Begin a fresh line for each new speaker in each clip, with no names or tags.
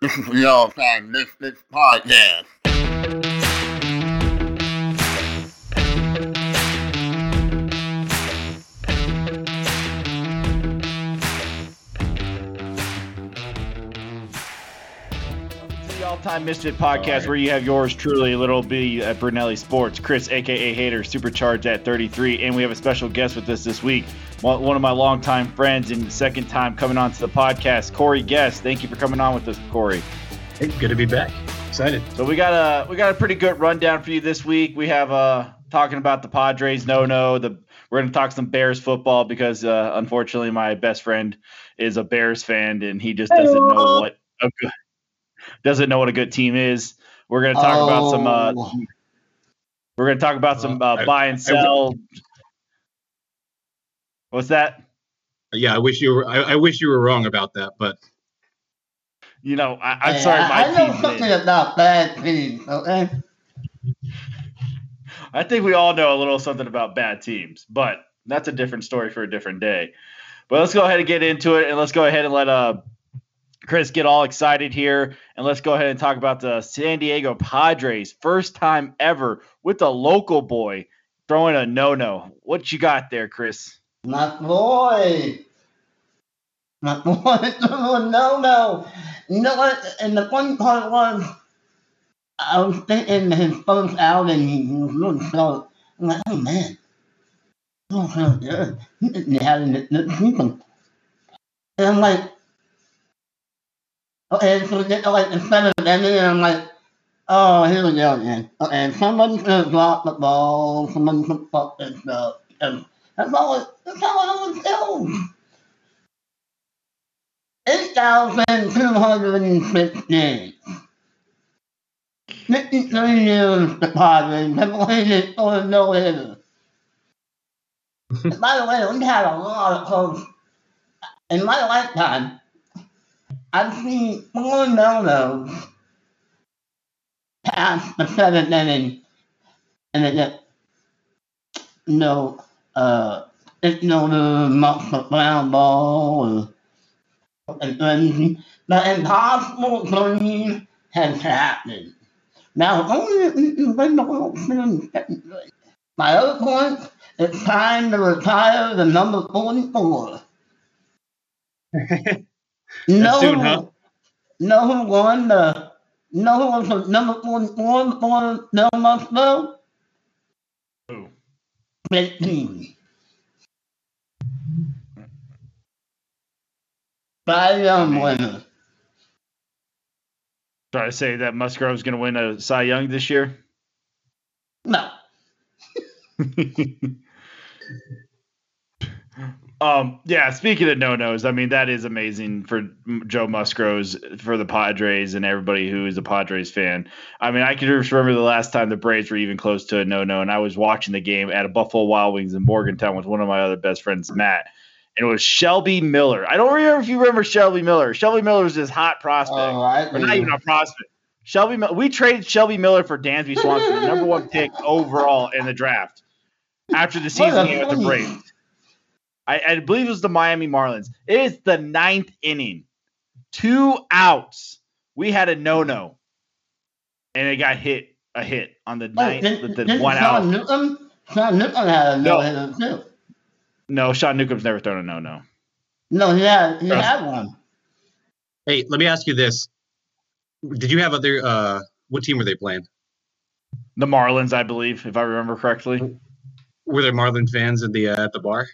This is your fan. This, this podcast.
All-time Misfit podcast right. where you have yours truly, Little B at Brunelli Sports, Chris, aka Hater, supercharged at 33, and we have a special guest with us this week, one of my longtime friends and second time coming on to the podcast, Corey Guess. Thank you for coming on with us, Corey.
Hey, good to be back. Excited.
So we got a we got a pretty good rundown for you this week. We have uh talking about the Padres no no the we're going to talk some Bears football because uh, unfortunately my best friend is a Bears fan and he just doesn't know what a good doesn't know what a good team is. We're going to talk oh. about some. Uh, we're going to talk about some uh, buy and sell. What's that?
Yeah, I wish you were. I, I, wish you were wrong about that, but
you know, I, am sorry. My
I know something did. about bad teams. Okay.
I think we all know a little something about bad teams, but that's a different story for a different day. But let's go ahead and get into it, and let's go ahead and let uh Chris, get all excited here, and let's go ahead and talk about the San Diego Padres. First time ever with a local boy throwing a no-no. What you got there, Chris?
My boy. My boy no-no. You know what? And the fun part was, I was thinking his first outing, he was really slow. I'm like, oh man, oh, good. He the season. And I'm like, Okay, so we get to like the seventh inning, and I'm like, oh, here we go again. Okay, somebody's gonna drop the ball, somebody's gonna fuck this up. And that's all that's all it was do. 8,260. 53 years the Padres have waited for no hitter. by the way, we had a lot of folks in my lifetime I've seen more no-nos past the seventh inning, and it just no, uh, it's no the ground ball and the impossible dream has happened. Now, only my other point, it's time to retire the number 44. No, soon, huh? No who won the no who was the number one one for no months ago? Who? Fifteen. Cy Young winner.
Try to say that Musgrove's going to win a Cy Young this year?
No.
Um, yeah, speaking of no nos, I mean that is amazing for Joe Musgroves for the Padres and everybody who is a Padres fan. I mean, I can just remember the last time the Braves were even close to a no no, and I was watching the game at a Buffalo Wild Wings in Morgantown with one of my other best friends, Matt. And it was Shelby Miller. I don't remember if you remember Shelby Miller. Shelby Miller was this hot prospect, oh, or not even a prospect. Shelby, we traded Shelby Miller for Dansby Swanson, the number one pick overall in the draft after the season with the Braves. I, I believe it was the Miami Marlins. It is the ninth inning, two outs. We had a no no, and it got hit a hit on the ninth, did, the, the one Sean out. Newcomb?
Sean Newcomb had a no hitter too.
No, Sean Newcomb's never thrown a no no.
No, he had he had one.
Hey, let me ask you this: Did you have other? uh What team were they playing?
The Marlins, I believe, if I remember correctly.
Were there Marlin fans at the uh, at the bar?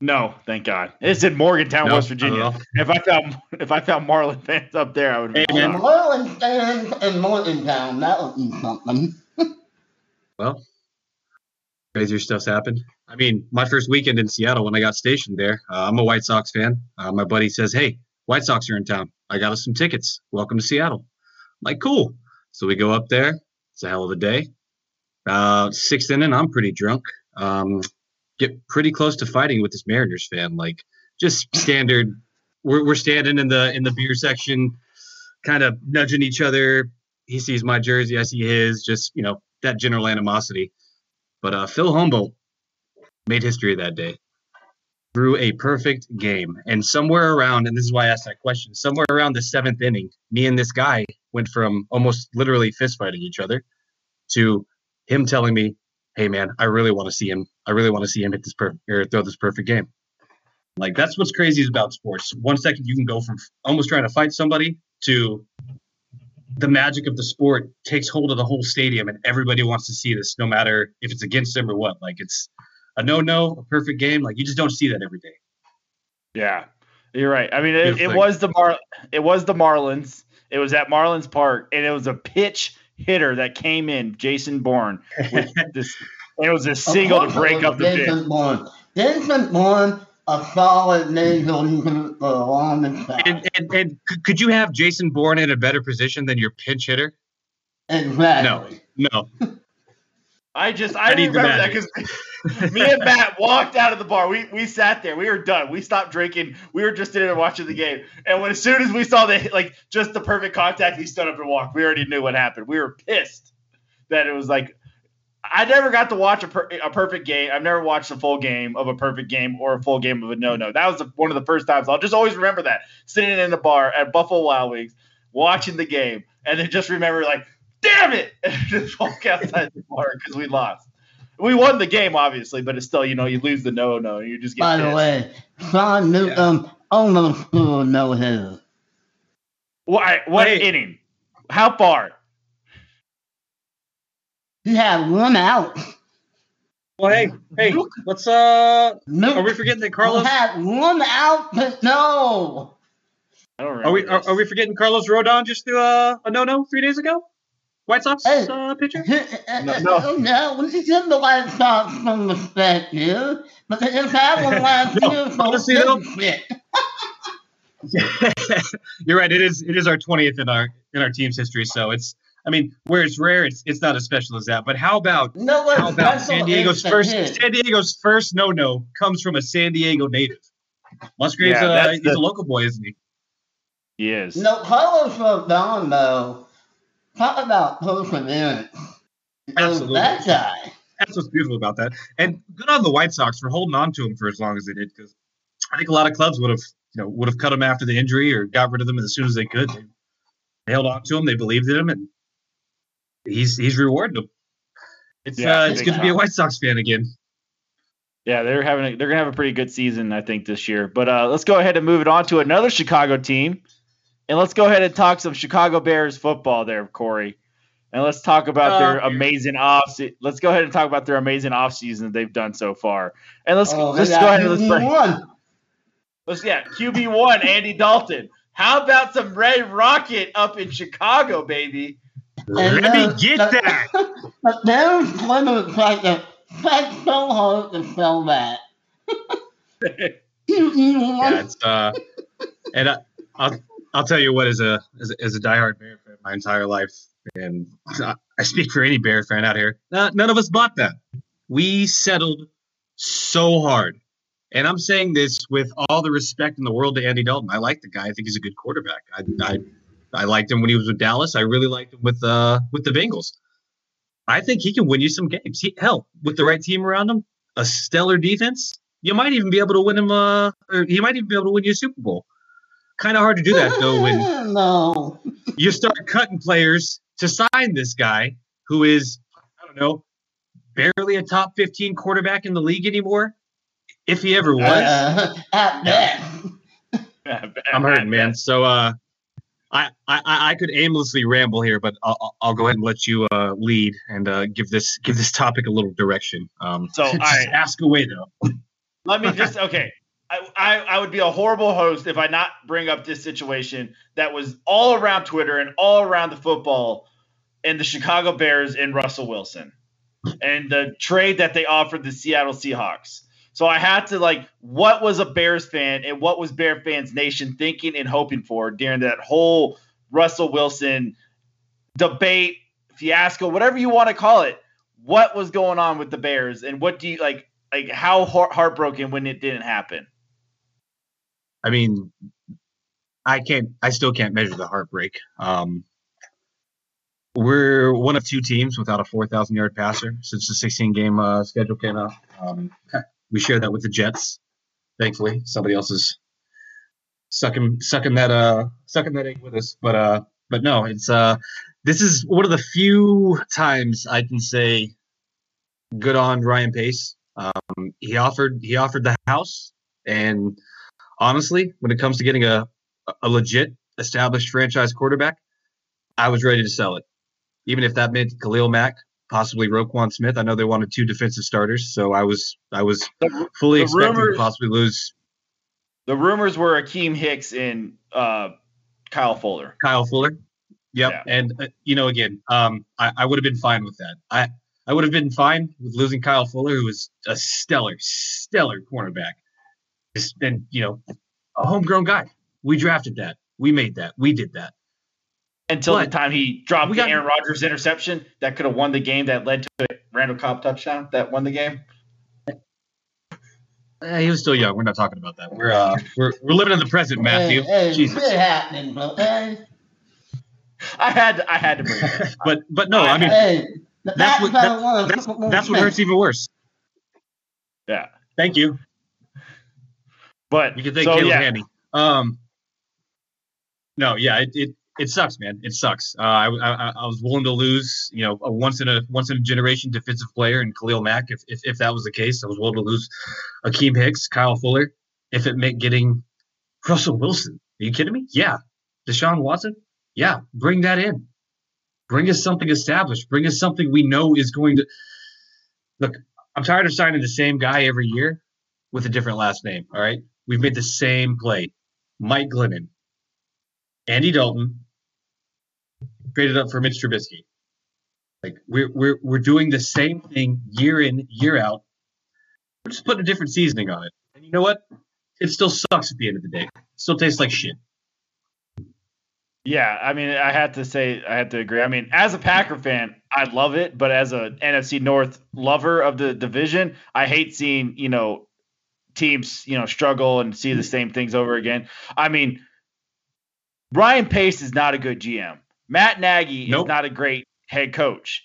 No, thank God. It's in Morgantown, West Virginia. If I found if I found Marlin fans up there, I would. Hey,
Marlin fans in Morgantown, that would be something.
well, crazier stuff's happened. I mean, my first weekend in Seattle when I got stationed there, uh, I'm a White Sox fan. Uh, my buddy says, "Hey, White Sox are in town. I got us some tickets. Welcome to Seattle. I'm like, cool. So we go up there. It's a hell of a day. Uh, sixth inning, I'm pretty drunk. Um, get pretty close to fighting with this Mariners fan. Like, just standard. We're, we're standing in the in the beer section, kind of nudging each other. He sees my jersey, I see his. Just you know that general animosity. But uh, Phil Humber made history that day. Threw a perfect game. And somewhere around, and this is why I asked that question, somewhere around the seventh inning, me and this guy went from almost literally fist fighting each other to him telling me, Hey man, I really want to see him. I really want to see him hit this perfect or throw this perfect game. Like that's what's crazy about sports. One second you can go from almost trying to fight somebody to the magic of the sport takes hold of the whole stadium and everybody wants to see this no matter if it's against them or what like it's a no-no a perfect game like you just don't see that every day
Yeah, you're right. I mean, it, it was the Mar, it was the Marlins. It was at Marlins Park, and it was a pitch hitter that came in, Jason Bourne, with this. It was a single to break up
was
the pitch.
Jason Bourne. Jason Bourne, a solid major leaguer for a long time.
and, and, and could- could you have jason bourne in a better position than your pinch hitter
Exactly.
No, no
I just I,
I
remember that because me and Matt walked out of the bar. We we sat there. We were done. We stopped drinking. We were just in there watching the game. And when as soon as we saw the like just the perfect contact, he stood up and walked. We already knew what happened. We were pissed that it was like I never got to watch a, per, a perfect game. I've never watched a full game of a perfect game or a full game of a no no. That was the, one of the first times. I'll just always remember that sitting in the bar at Buffalo Wild Wings watching the game and then just remember like damn it and just walk outside the bar because we lost. We won the game, obviously, but it's still, you know, you lose the no no, you just get
By the
pissed.
way, Sean Newcomb almost threw a no hitter.
Why, what
Hey.
inning? How far?
He had one out.
well hey hey let's uh
No,
are we forgetting that carlos
had one out, but no.
I don't remember.
are we are, are we forgetting carlos rodon just threw a, a no-no three days ago white sox
Hey.
uh, pitcher
No,
no.
no, we should give the White Sox some respect here, but they just had one last
No,
year, so
honestly, though-
shit.
You're right. It is. It is our twentieth in our in our team's history. So it's. I mean, where it's rare, it's it's not as special as that. But how about
No
how about San Diego's first
hit.
San Diego's first no no comes from a San Diego native. Musgrove's
Yeah,
uh,
that's
he's
the-
a local boy, isn't he?
He is.
No, Carlos Rodon, though, talk about perseverance.
Absolutely.
That guy.
That's what's beautiful about that. And good on the White Sox for holding on to him for as long as they did, because I think a lot of clubs would have you know would have cut him after the injury or got rid of him as soon as they could. They, they held on to him. They believed in him, and he's he's rewarded them. It's
Yeah,
uh, it's
big
good to be a. White Sox fan again.
Yeah, they're having a, they're gonna have a pretty good season, I think, this year. But uh, let's go ahead and move it on to another Chicago team, and let's go ahead and talk some Chicago Bears football there, Corey. And let's talk about their
Uh,
amazing off. Let's go ahead and talk about their amazing off season that they've done so far. And let's
Oh,
let's go ahead and let's break,
one.
let's yeah QB one Andy Dalton. How about some Red Rocket up in Chicago, baby?
And
Let me get
but-
that.
But there's Plymouth tried to fight so hard to sell that.
Yeah, it's uh, and I, I'll I'll tell you what, as a as as a diehard Bear fan my entire life, and I speak for any Bear fan out here. None of us bought that. We settled so hard, and I'm saying this with all the respect in the world to Andy Dalton. I like the guy. I think he's a good quarterback. I I, I liked him when he was with Dallas. I really liked him with uh with the Bengals. I think he can win you some games. He, hell, with the right team around him, a stellar defense, you might even be able to win him. Uh, or he might even be able to win you a Super Bowl. Kind of hard to do that though when
no.
you start cutting players to sign this guy who is, I don't know, barely a top 15 quarterback in the league anymore. If he ever was,
Uh, at best.
I'm hurting, man. So uh, I, I I could aimlessly ramble here, but I'll, I'll- I'll go ahead and let you uh, lead and uh, give this give this topic a little direction. Um,
So,
just
all right.
ask away though.
Let me just okay. I, I would be a horrible host if I not bring up this situation that was all around Twitter and all around the football and the Chicago Bears and Russell Wilson and the trade that they offered the Seattle Seahawks. So I had to like, what was a Bears fan and what was Bear fans nation thinking and hoping for during that whole Russell Wilson debate, fiasco, whatever you want to call it? What was going on with the Bears and what do you like? Like how heart- heartbroken when it didn't happen?
I mean, I can't. I still can't measure the heartbreak. Um, we're one of two teams without a 4,000 yard passer since the 16 game uh, schedule came out. Um, we share that with the Jets. Thankfully, somebody else is sucking sucking that uh sucking that egg with us. But uh, but no, it's uh, this is one of the few times I can say good on Ryan Pace. Um, he offered he offered the house, and honestly, when it comes to getting a a legit established franchise quarterback, I was ready to sell it. Even if that meant Khalil Mack, possibly Roquan Smith. I know they wanted two defensive starters, so I was I was
The,
fully
the
expecting
rumors-
to possibly lose
the rumors were Akiem Hicks and uh, Kyle Fuller.
Kyle Fuller. Yep.
Yeah.
And uh, you know, again, um, I, I would have been fine with that. I I would have been fine with losing Kyle Fuller, who was a stellar, stellar cornerback. Just been, you know, a homegrown guy. We drafted that. We made that. We did that.
until
But
the time he dropped
we
the
got-
Aaron Rodgers interception that could have won the game that led to a Randall Cobb touchdown that won the game.
Eh, he was still young. We're not talking about that. We're uh, we're we're living in the present, Matthew.
Hey, hey,
Jesus.
quit happening, bro. Hey,
I had to, I had to bring it.
But but no, I mean
hey, the
that's what that,
haven't won a
that's that's what hurts even worse.
Yeah,
Thank you.
But
You can thank
so,
Caleb
yeah,
Handy. Um, no, yeah, it, it it sucks, man. It sucks. Uh, I, I I was willing to lose, you know, a once in a once in a generation defensive player in Khalil Mack. If, if if that was the case, I was willing to lose Akiem Hicks, Kyle Fuller, if it meant getting Russell Wilson. Are you kidding me? Yeah. Deshaun Watson? Yeah. Bring that in. Bring us something established. Bring us something we know is going to look. I'm tired of signing the same guy every year with a different last name. All right. We've made the same play. Mike Glennon, Andy Dalton, traded up for Mitch Trubisky. Like we're we're we're doing the same thing year in, year out. We're just putting a different seasoning on it. And you know what? It still sucks at the end of the day. It still tastes like shit.
yeah. I mean, I have to say, I have to agree. I mean, as a Packer fan, I love it, but as a NFC North lover of the division, I hate seeing you know teams you know struggle and see the mm. same things over again. I mean, Ryan Pace is not a good GM. Matt Nagy
Nope.
is not a great head coach.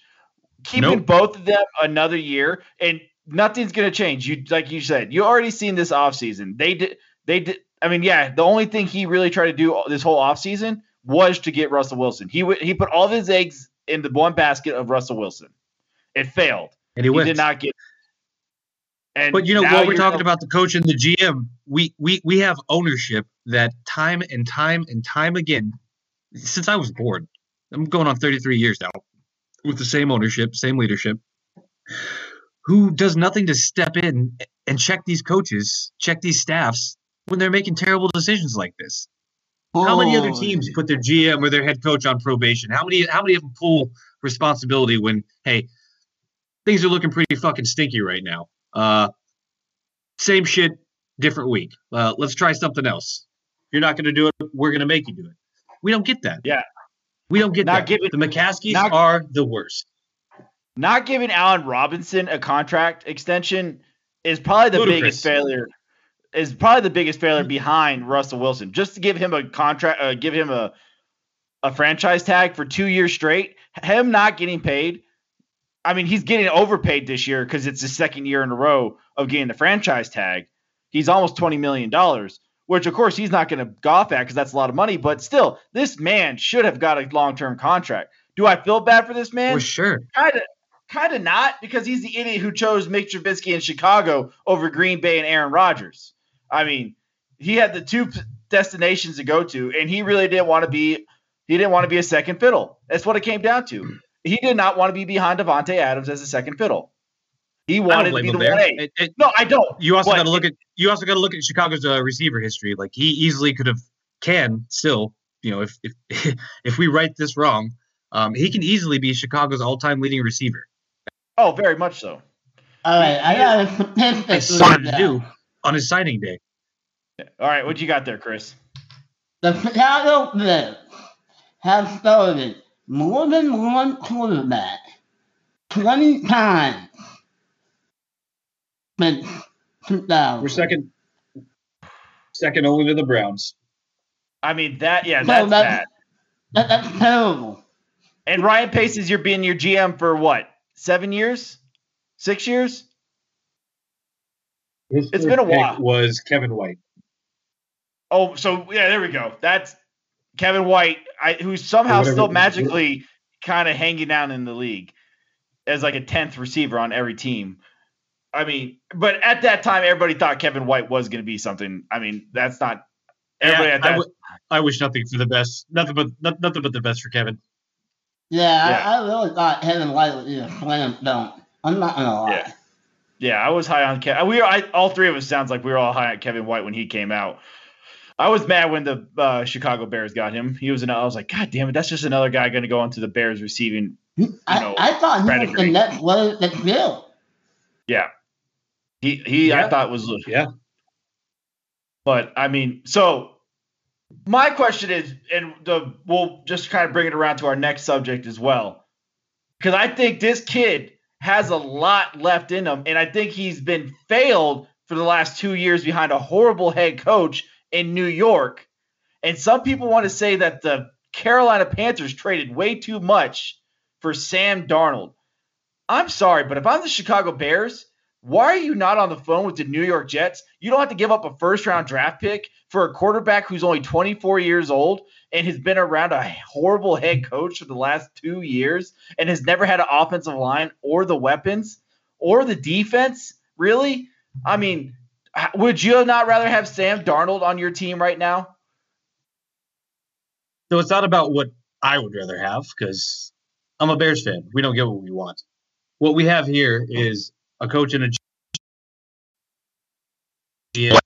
Keeping
Nope.
both of them another year and nothing's going to change. You like you said, you already seen this offseason. They did they did I mean, yeah, the only thing he really tried to do this whole offseason was to get Russell Wilson. He would he put all of his eggs in the one basket of Russell Wilson. It failed.
And he,
He did not get and
But you know,
now
while we're talking about the coach and the GM, we we we have ownership that time and time and time again, since I was born, I'm going on 33 years now, with the same ownership, same leadership, who does nothing to step in and check these coaches, check these staffs when they're making terrible decisions like this. How many other
Oh,
teams put their GM or their head coach on probation? How many how many of them pull responsibility when hey, things are looking pretty fucking stinky right now. Uh same shit, different week. Uh, let's try something else. If you're not going to do it, we're going to make you do it. We don't get that.
Yeah.
We don't get
Not
that.
giving-
the McCaskies
not-
are the worst.
not giving Allen Robinson a contract extension is probably the
Ludicrous.
biggest failure. Is probably the biggest failure behind Russell Wilson. Just to give him a contract, uh, give him a a franchise tag for two years straight. Him not getting paid. I mean, he's getting overpaid this year because it's his second year in a row of getting the franchise tag. He's almost twenty million dollars, which of course he's not going to golf at because that's a lot of money. But still, this man should have got a long term contract. Do I feel bad for this man?
For sure.
kind of kind of not because he's the idiot who chose Mitch Trubisky in Chicago over Green Bay and Aaron Rodgers. I mean, he had the two destinations to go to, and he really didn't want to be he didn't want to be a second fiddle. That's what it came down to. He did not want to be behind Davante Adams as a second fiddle. He wanted to be the
there.
one
It- it-
No, I don't.
you also got to look at you also got to look at Chicago's uh, receiver history. Like he easily could have can still, you know, if if if we write this wrong, um, he can easily be Chicago's all-time leading receiver.
Oh, very much so.
All right, I got a statistic.
I started to do on his signing day.
All right, what you got there, Chris?
The Chicago Bears have started more than one quarterback 20 times since 2000.
We're second, second only to the Browns.
I mean that. Yeah,
No,
that's
that's-
bad.
That, that's terrible.
And Ryan Pace is your being your GM for what? Seven years? Six years?
His
It's
first
been a
pick
while.
Was Kevin White?
Oh, so yeah, there we go. That's Kevin White, I, who's somehow
Whatever-
still magically kind of hanging down in the league as like a tenth receiver on every team. I mean, but at that time, everybody thought Kevin White was going to be something. I mean, that's not everybody
Yeah,
at that.
I, w- I wish nothing for the best. Nothing but not, nothing but the best for Kevin.
Yeah,
Yeah.
I, I really thought Kevin White would be a slam dunk. I'm not gonna lie.
Yeah. Yeah, I was high on Kevin. We were, I, all three of us sounds like we were all high on Kevin White when he came out. I was mad when the uh, Chicago Bears got him. He was an, I was like, God damn it, that's just another guy going to go into the Bears receiving.
I,
know,
I thought he was the
pedigree.
next level the skill.
Yeah, he he I thought was,
Yeah.
but I mean, so my question is, and the we'll just kind of bring it around to our next subject as well, because I think this kid has a lot left in him, and I think he's been failed for the last two years behind a horrible head coach in New York. And some people want to say that the Carolina Panthers traded way too much for Sam Darnold. I'm sorry, but if I'm the Chicago Bears, why are you not on the phone with the New York Jets? You don't have to give up a first round draft pick for a quarterback who's only 24 years old and has been around a horrible head coach for the last two years and has never had an offensive line or the weapons or the defense. Really? I mean, would you not rather have Sam Darnold on your team right now?
So it's not about what I would rather have because I'm a Bears fan. We don't get what we want. What we have here is a coach and a GM.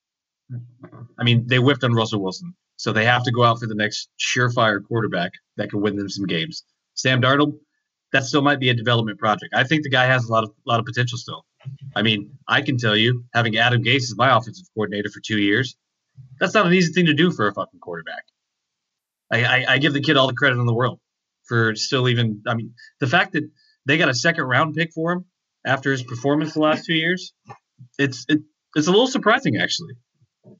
I mean, they whipped on Russell Wilson, so they have to go out for the next surefire quarterback that can win them some games. Sam Darnold, that still might be a development project. I think the guy has a lot of lot of potential still. I mean, I can tell you, having Adam Gase as my offensive coordinator for two years, that's not an easy thing to do for a fucking quarterback. I, I, I give the kid all the credit in the world for still even. I mean, the fact that they got a second round pick for him after his performance the last two years, it's it, it's a little surprising actually.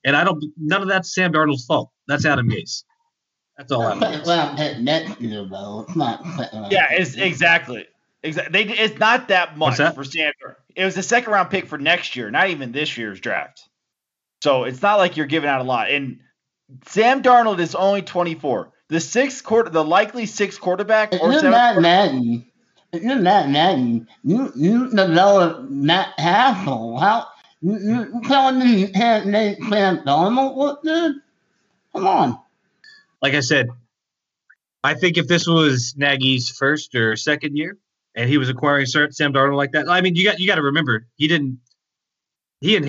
And I don't. None of that's Sam Darnold's fault. That's Adam Gase. That's all Adam
Second
Gase.
round pick next year, though. It's not.
Yeah, it's exactly. Exactly. They, it's not that much
that?
for Sam. It was a second round pick for next year, not even this year's draft. So it's not like you're giving out a lot. And Sam Darnold is only 24. The sixth quarter, the likely sixth quarterback
If
or
you're
seventh
Matt
quarter-
Madden, if you're Matt Madden, you you develop Matt Hassel. How you you telling me you can't make Sam Darnold look good? Come on.
Like I said, I think if this was Nagy's first or second year, and he was acquiring Sam Darnold like that, I mean, you got you got to remember he didn't. He and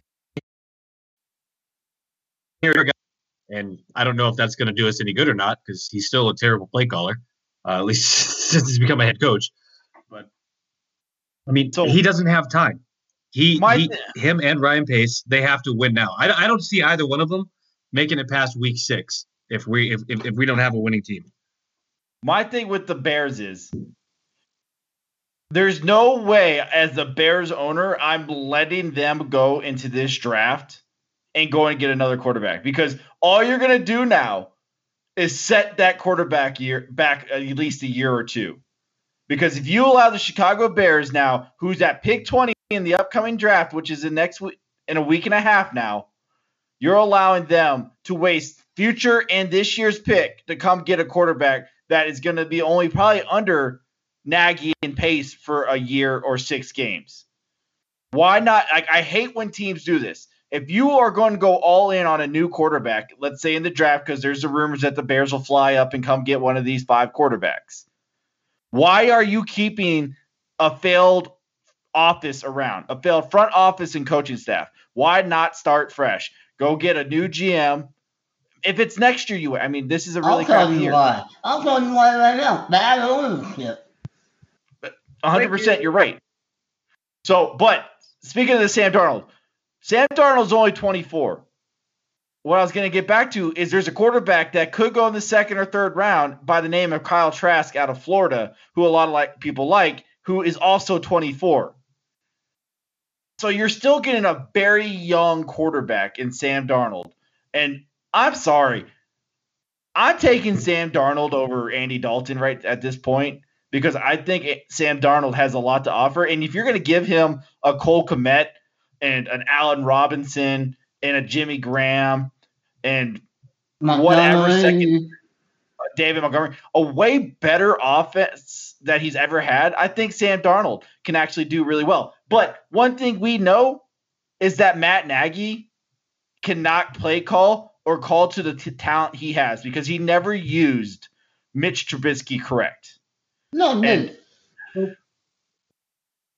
and I don't know if that's going to do us any good or not because he's still a terrible play caller, uh, at least since he's become a head coach. But I mean,
So-
he doesn't have time. He,
My
he him and Ryan Pace, they have to win now. I, I don't see either one of them making it past week six if we if, if, if we don't have a winning team.
My thing with the Bears is there's no way, as the Bears owner, I'm letting them go into this draft and go and get another quarterback because all you're going to do now is set that quarterback year back at least a year or two. Because if you allow the Chicago Bears now, who's at pick 20 in the upcoming draft, which is in next week in a week and a half now, you're allowing them to waste future and this year's pick to come get a quarterback that is going to be only probably under Nagy and Pace for a year or six games. Why not? Like, I hate when teams do this. If you are going to go all in on a new quarterback, let's say in the draft, because there's the rumors that the Bears will fly up and come get one of these five quarterbacks. Why are you keeping a failed office around, a failed front office and coaching staff? Why not start fresh? Go get a new GM. If it's next year, you. I mean, this is a really
I'll tell you
year.
why. I'll tell you why right now. Bad ownership.
100% you're right. So, but speaking of the Sam Darnold, Sam Darnold's only 24. What I was going to get back to is there's a quarterback that could go in the second or third round by the name of Kyle Trask out of Florida, who a lot of like people like, who is also 24. So you're still getting a very young quarterback in Sam Darnold. And I'm sorry. I'm taking Sam Darnold over Andy Dalton right at this point because I think Sam Darnold has a lot to offer. And if you're going to give him a Cole Kmet and an Allen Robinson and a Jimmy Graham and whatever second uh, David Montgomery, a way better offense that he's ever had, I think Sam Darnold can actually do really well. But one thing we know is that Matt Nagy cannot play call or call to the t- talent he has because he never used Mitch Trubisky correct.
No,
Mitch. Oh,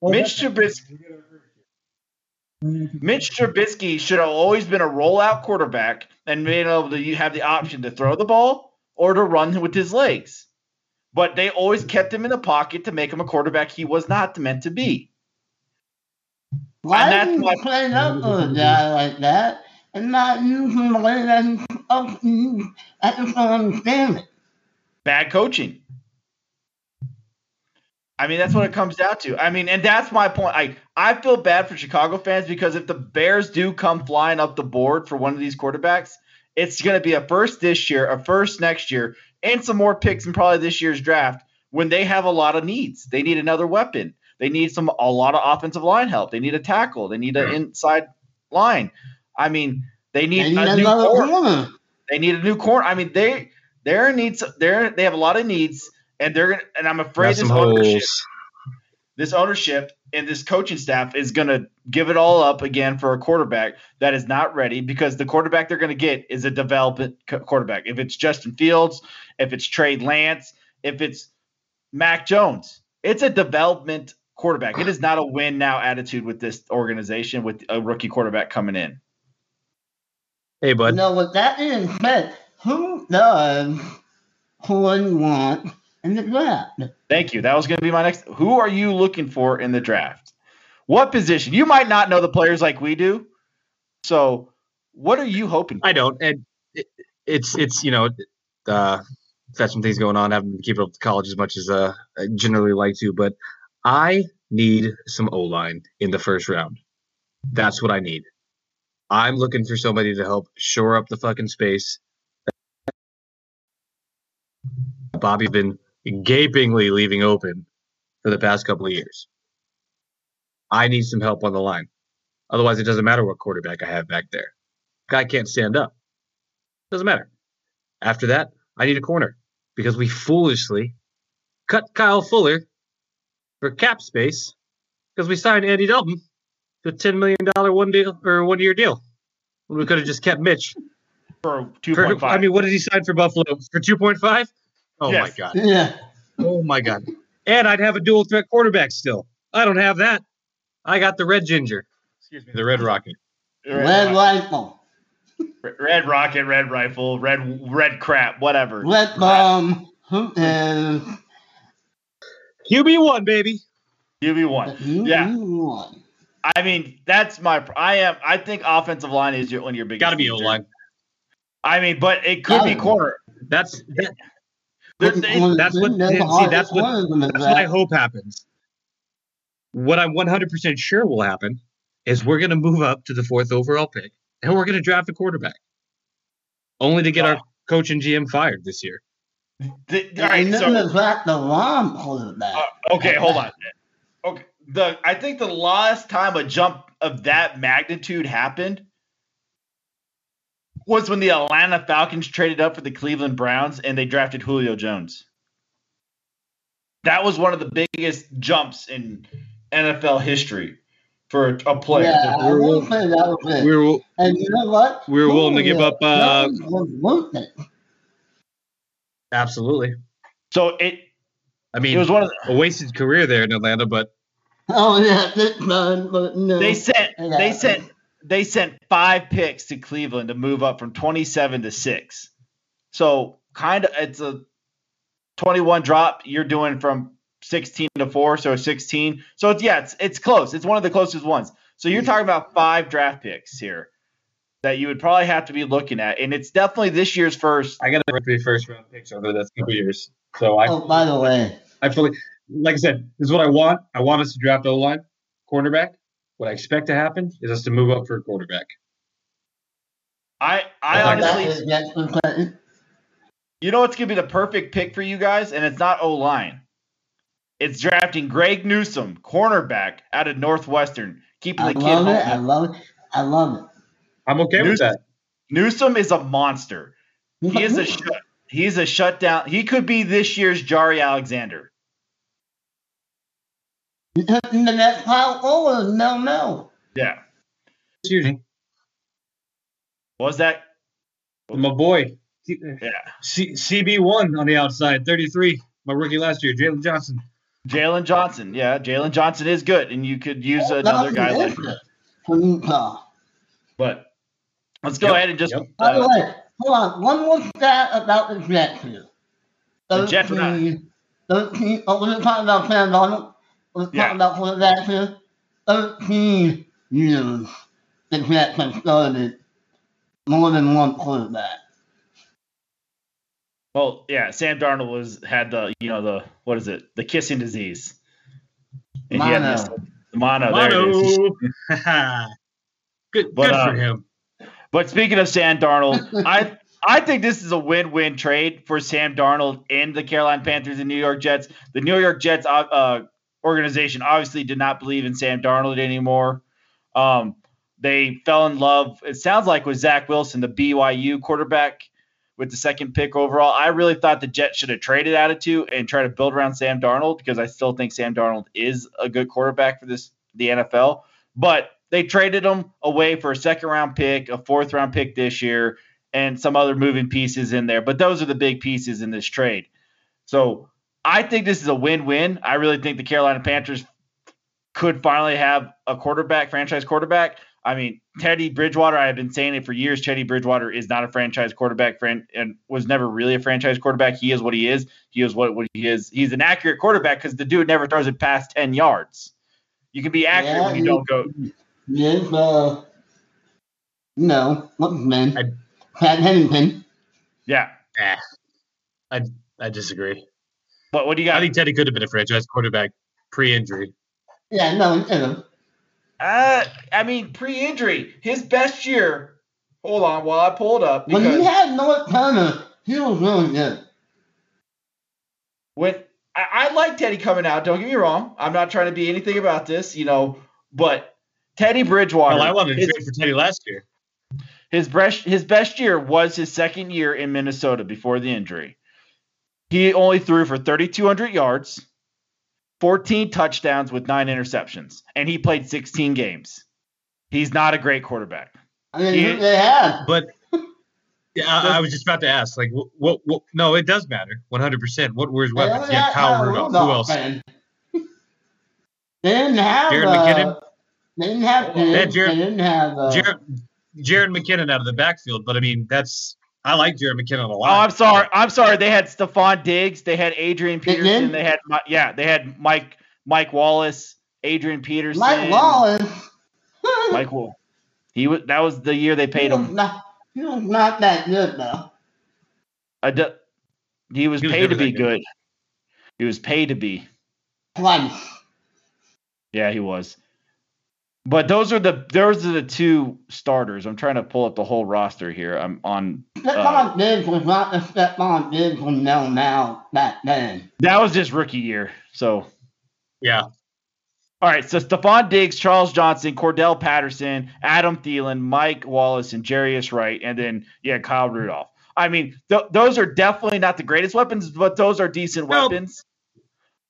Mitch Trubisky. Mitch Trubisky should have always been a rollout quarterback and been able to you have the option to throw the ball or to run with his legs. But they always kept him in the pocket to make him a quarterback he was not meant to be.
Why and that's you play up a guy like that and not use him the way that he's supposed to? I just don't understand it.
Bad coaching. I mean, that's what it comes down to. I mean, and that's my point. I I feel bad for Chicago fans because if the Bears do come flying up the board for one of these quarterbacks, it's going to be a first this year, a first next year, and some more picks in probably this year's draft when they have a lot of needs. They need another weapon. They need some a lot of offensive line help. They need a tackle. They need an inside line. I mean, they need, they need a new corner. They need a new corner. I mean, they they needs they they have a lot of needs and they're and I'm afraid this ownership, this ownership and this coaching staff is going to give it all up again for a quarterback that is not ready because the quarterback they're going to get is a development quarterback. If it's Justin Fields, if it's Trey Lance, if it's Mac Jones, it's a development quarterback. It is not a win now attitude with this organization with a rookie quarterback coming in.
Hey, bud.
No, with that being said, who does Horn want in the draft.
Thank you. That was going to be my next. Who are you looking for in the draft? What position? You might not know the players like we do. So, what are you hoping? For?
I don't, and it, it's it's you know, uh, got some things going on. I haven't been keeping up with college as much as uh, I generally like to, but I need some O line in the first round. That's what I need. I'm looking for somebody to help shore up the fucking space. Bobby's been gapingly leaving open for the past couple of years. I need some help on the line. Otherwise, it doesn't matter what quarterback I have back there. Guy can't stand up. Doesn't matter. After that, I need a corner because we foolishly cut Kyle Fuller for cap space because we signed Andy Dalton to a ten million dollar one deal or one year deal. We could have just kept Mitch
for two point five.
I mean, what did he sign for Buffalo for two point five? Oh yes. my god.
Yeah.
Oh my god. And I'd have a dual threat quarterback still. I don't have that. I got the red ginger. Excuse me, the red rocket.
Red, red rifle.
Red rocket, red rifle, red red crap, whatever.
Red bomb. Um, who is
QB one, baby.
QB one. Yeah. I mean, that's my. I am. I think offensive line is your, one of your biggest.
Got to be O line.
I mean, but it could be corner.
That's that, that's what see. That's what that's what I hope happens. What I'm 100% sure will happen is we're going to move up to the fourth overall pick, and we're going to draft a quarterback, only to get our coach and GM fired this year.
The, all right, so the wrong quarterback.
Uh, okay, hold on. Okay, the I think the last time a jump of that magnitude happened was when the Atlanta Falcons traded up for the Cleveland Browns and they drafted Julio Jones. That was one of the biggest jumps in NFL history for a player.
Yeah, I will say that was it. We were, and you know what?
We were Julio willing to give up. Uh, absolutely.
So it.
I mean,
it was one of
the, a wasted career there in Atlanta, but.
Oh yeah, but no.
They sent they sent they sent five picks to Cleveland to move up from 27 to six. So kind of it's a 21 drop. You're doing from 16 to four, so 16. So it's yeah, it's it's close. It's one of the closest ones. So you're talking about five draft picks here that you would probably have to be looking at, and it's definitely this year's first.
I got to three first round picks over the next couple years. So I,
Oh, by the way,
I fully, like I said, this is what I want. I want us to draft O line, cornerback. What I expect to happen is us to move up for a quarterback.
I I
I
that
honestly,
is Jackson Clinton.
you know what's gonna be the perfect pick for you guys, and it's not O line. It's drafting Greg Newsome, cornerback out of Northwestern, keeping
I
the kid
love it. I love it. I love it.
I'm okay with that.
Newsome is a monster. He is a shut. He's a shutdown. He could be this year's Jaire Alexander.
In the next pile forward. No, no.
Yeah.
Excuse me.
Was that?
My boy.
Yeah.
C- CB1 on the outside, 33. My rookie last year, Jaylon Johnson.
Jaylon Johnson. Yeah, Jaylon Johnson is good, and you could use another guy like.
Utah.
But let's go
Yep,
ahead and just.
yep.
By the
uh,
way, hold on. One more stat about the Jets here.
The Jets are not-
13, 13 oh, we're talking about Sam Darnold. We're talking
Yeah.
about quarterbacks here. 13 years the Jets have started more than one quarterback.
well, yeah, Sam Darnold was had the you know the what is it the kissing disease. And he had this- the mono. There it is.
Mono. good
But,
good
uh,
for him.
But speaking of Sam Darnold, I I think this is a win-win trade for Sam Darnold and the Carolina Panthers and New York Jets. The New York Jets uh, uh, organization obviously did not believe in Sam Darnold anymore. Um, they fell in love. It sounds like with Zach Wilson, the BYU quarterback, with the second pick overall. I really thought the Jets should have traded out of two and try to build around Sam Darnold because I still think Sam Darnold is a good quarterback for this the NFL. But they traded him away for a second round pick, a fourth round pick this year, and some other moving pieces in there. But those are the big pieces in this trade. So I think this is a win win. I really think the Carolina Panthers could finally have a quarterback, franchise quarterback. I mean, Teddy Bridgewater, I have been saying it for years. Teddy Bridgewater is not a franchise quarterback fran- and was never really a franchise quarterback. He is what he is. He is what, what he is. He's an accurate quarterback because the dude never throws it past 10 yards. You can be accurate
Yeah,
when you
he-
don't go.
Yes, uh, no, what's his name?
I-
Pat Hennington.
Yeah.
I disagree.
But what do you got?
I think Teddy could have been a franchise quarterback pre-injury.
Yeah, no, he didn't.
Uh, I mean, pre-injury, his best year. Hold on, while I pull it up
When he had Norv Turner, he was really good.
when I, I like Teddy coming out. Don't get me wrong. I'm not trying to be anything about this, you know. But Teddy Bridgewater,
Well, I wanted to trade for Teddy last year.
his best his best year was his second year in Minnesota before the injury. He only threw for 3,200 yards, 14 touchdowns with nine interceptions, and he played 16 games. He's not a great quarterback.
I mean,
He-
they had.
But yeah, I, I was just about to ask, like, what, what, what no, it does matter, 100%. What were his weapons? Yeah, Kyle
Kyle
Rudolph. Who else?
man. They didn't have.
Jared
uh,
McKinnon?
They didn't have.
They had
Diggs,
Jared-
they didn't have. Uh,
Jared, Jared McKinnon out of the backfield, but I mean, that's I like Jared McKinnon a lot.
Oh,
lot.
I'm sorry. I'm sorry. They had Stefon Diggs. They had Adrian
They did?
Peterson. They had yeah. They had Mike Mike Wallace, Adrian Peterson.
Mike Wallace.
Mike Wall. He was. That was the year they paid him.
not. He was not that good though.
A du- he was
He was
paid to be
good.
good. He was paid to be.
Twice.
Yeah, he was. But those are the those are the two starters. I'm trying to pull up the whole roster here. I'm on. Uh,
Stefon Diggs was not the Stefon Diggs we know now back then.
that was just rookie year. So
yeah,
All right, so Stefon Diggs, Charles Johnson, Cordarrelle Patterson, Adam Thielen, Mike Wallace, and Jarius Wright, and then yeah, Kyle Rudolph. I mean, th- those are definitely not the greatest weapons, but those are decent
Nope.
weapons.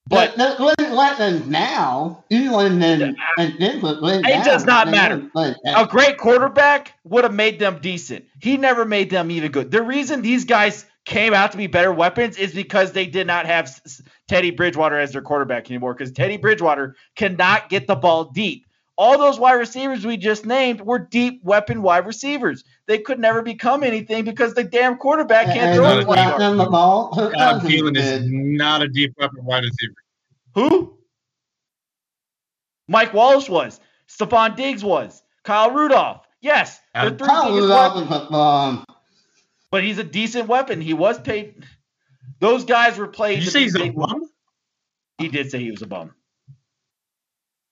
But
the weapons now, even in and was way
It does not matter. a great quarterback would have made them decent. He never made them even good. The reason these guys came out to be better weapons is because they did not have Teddy Bridgewater as their quarterback anymore. Because Teddy Bridgewater cannot get the ball deep. All those wide receivers we just named were deep weapon wide receivers. They could never become anything because the damn quarterback can't
and
throw
who
it 20
got the ball? Who
Adam
Cousins
Thielen is not a deep weapon wide receiver.
Who? Mike Wallace was. Stefon Diggs was. Kyle Rudolph. Yes.
How-
The three
Kyle Rudolph
weapons,
a bomb.
but he's a decent weapon. He was paid. Those guys were played.
Did you say he's a bum?
He did say he was a bum.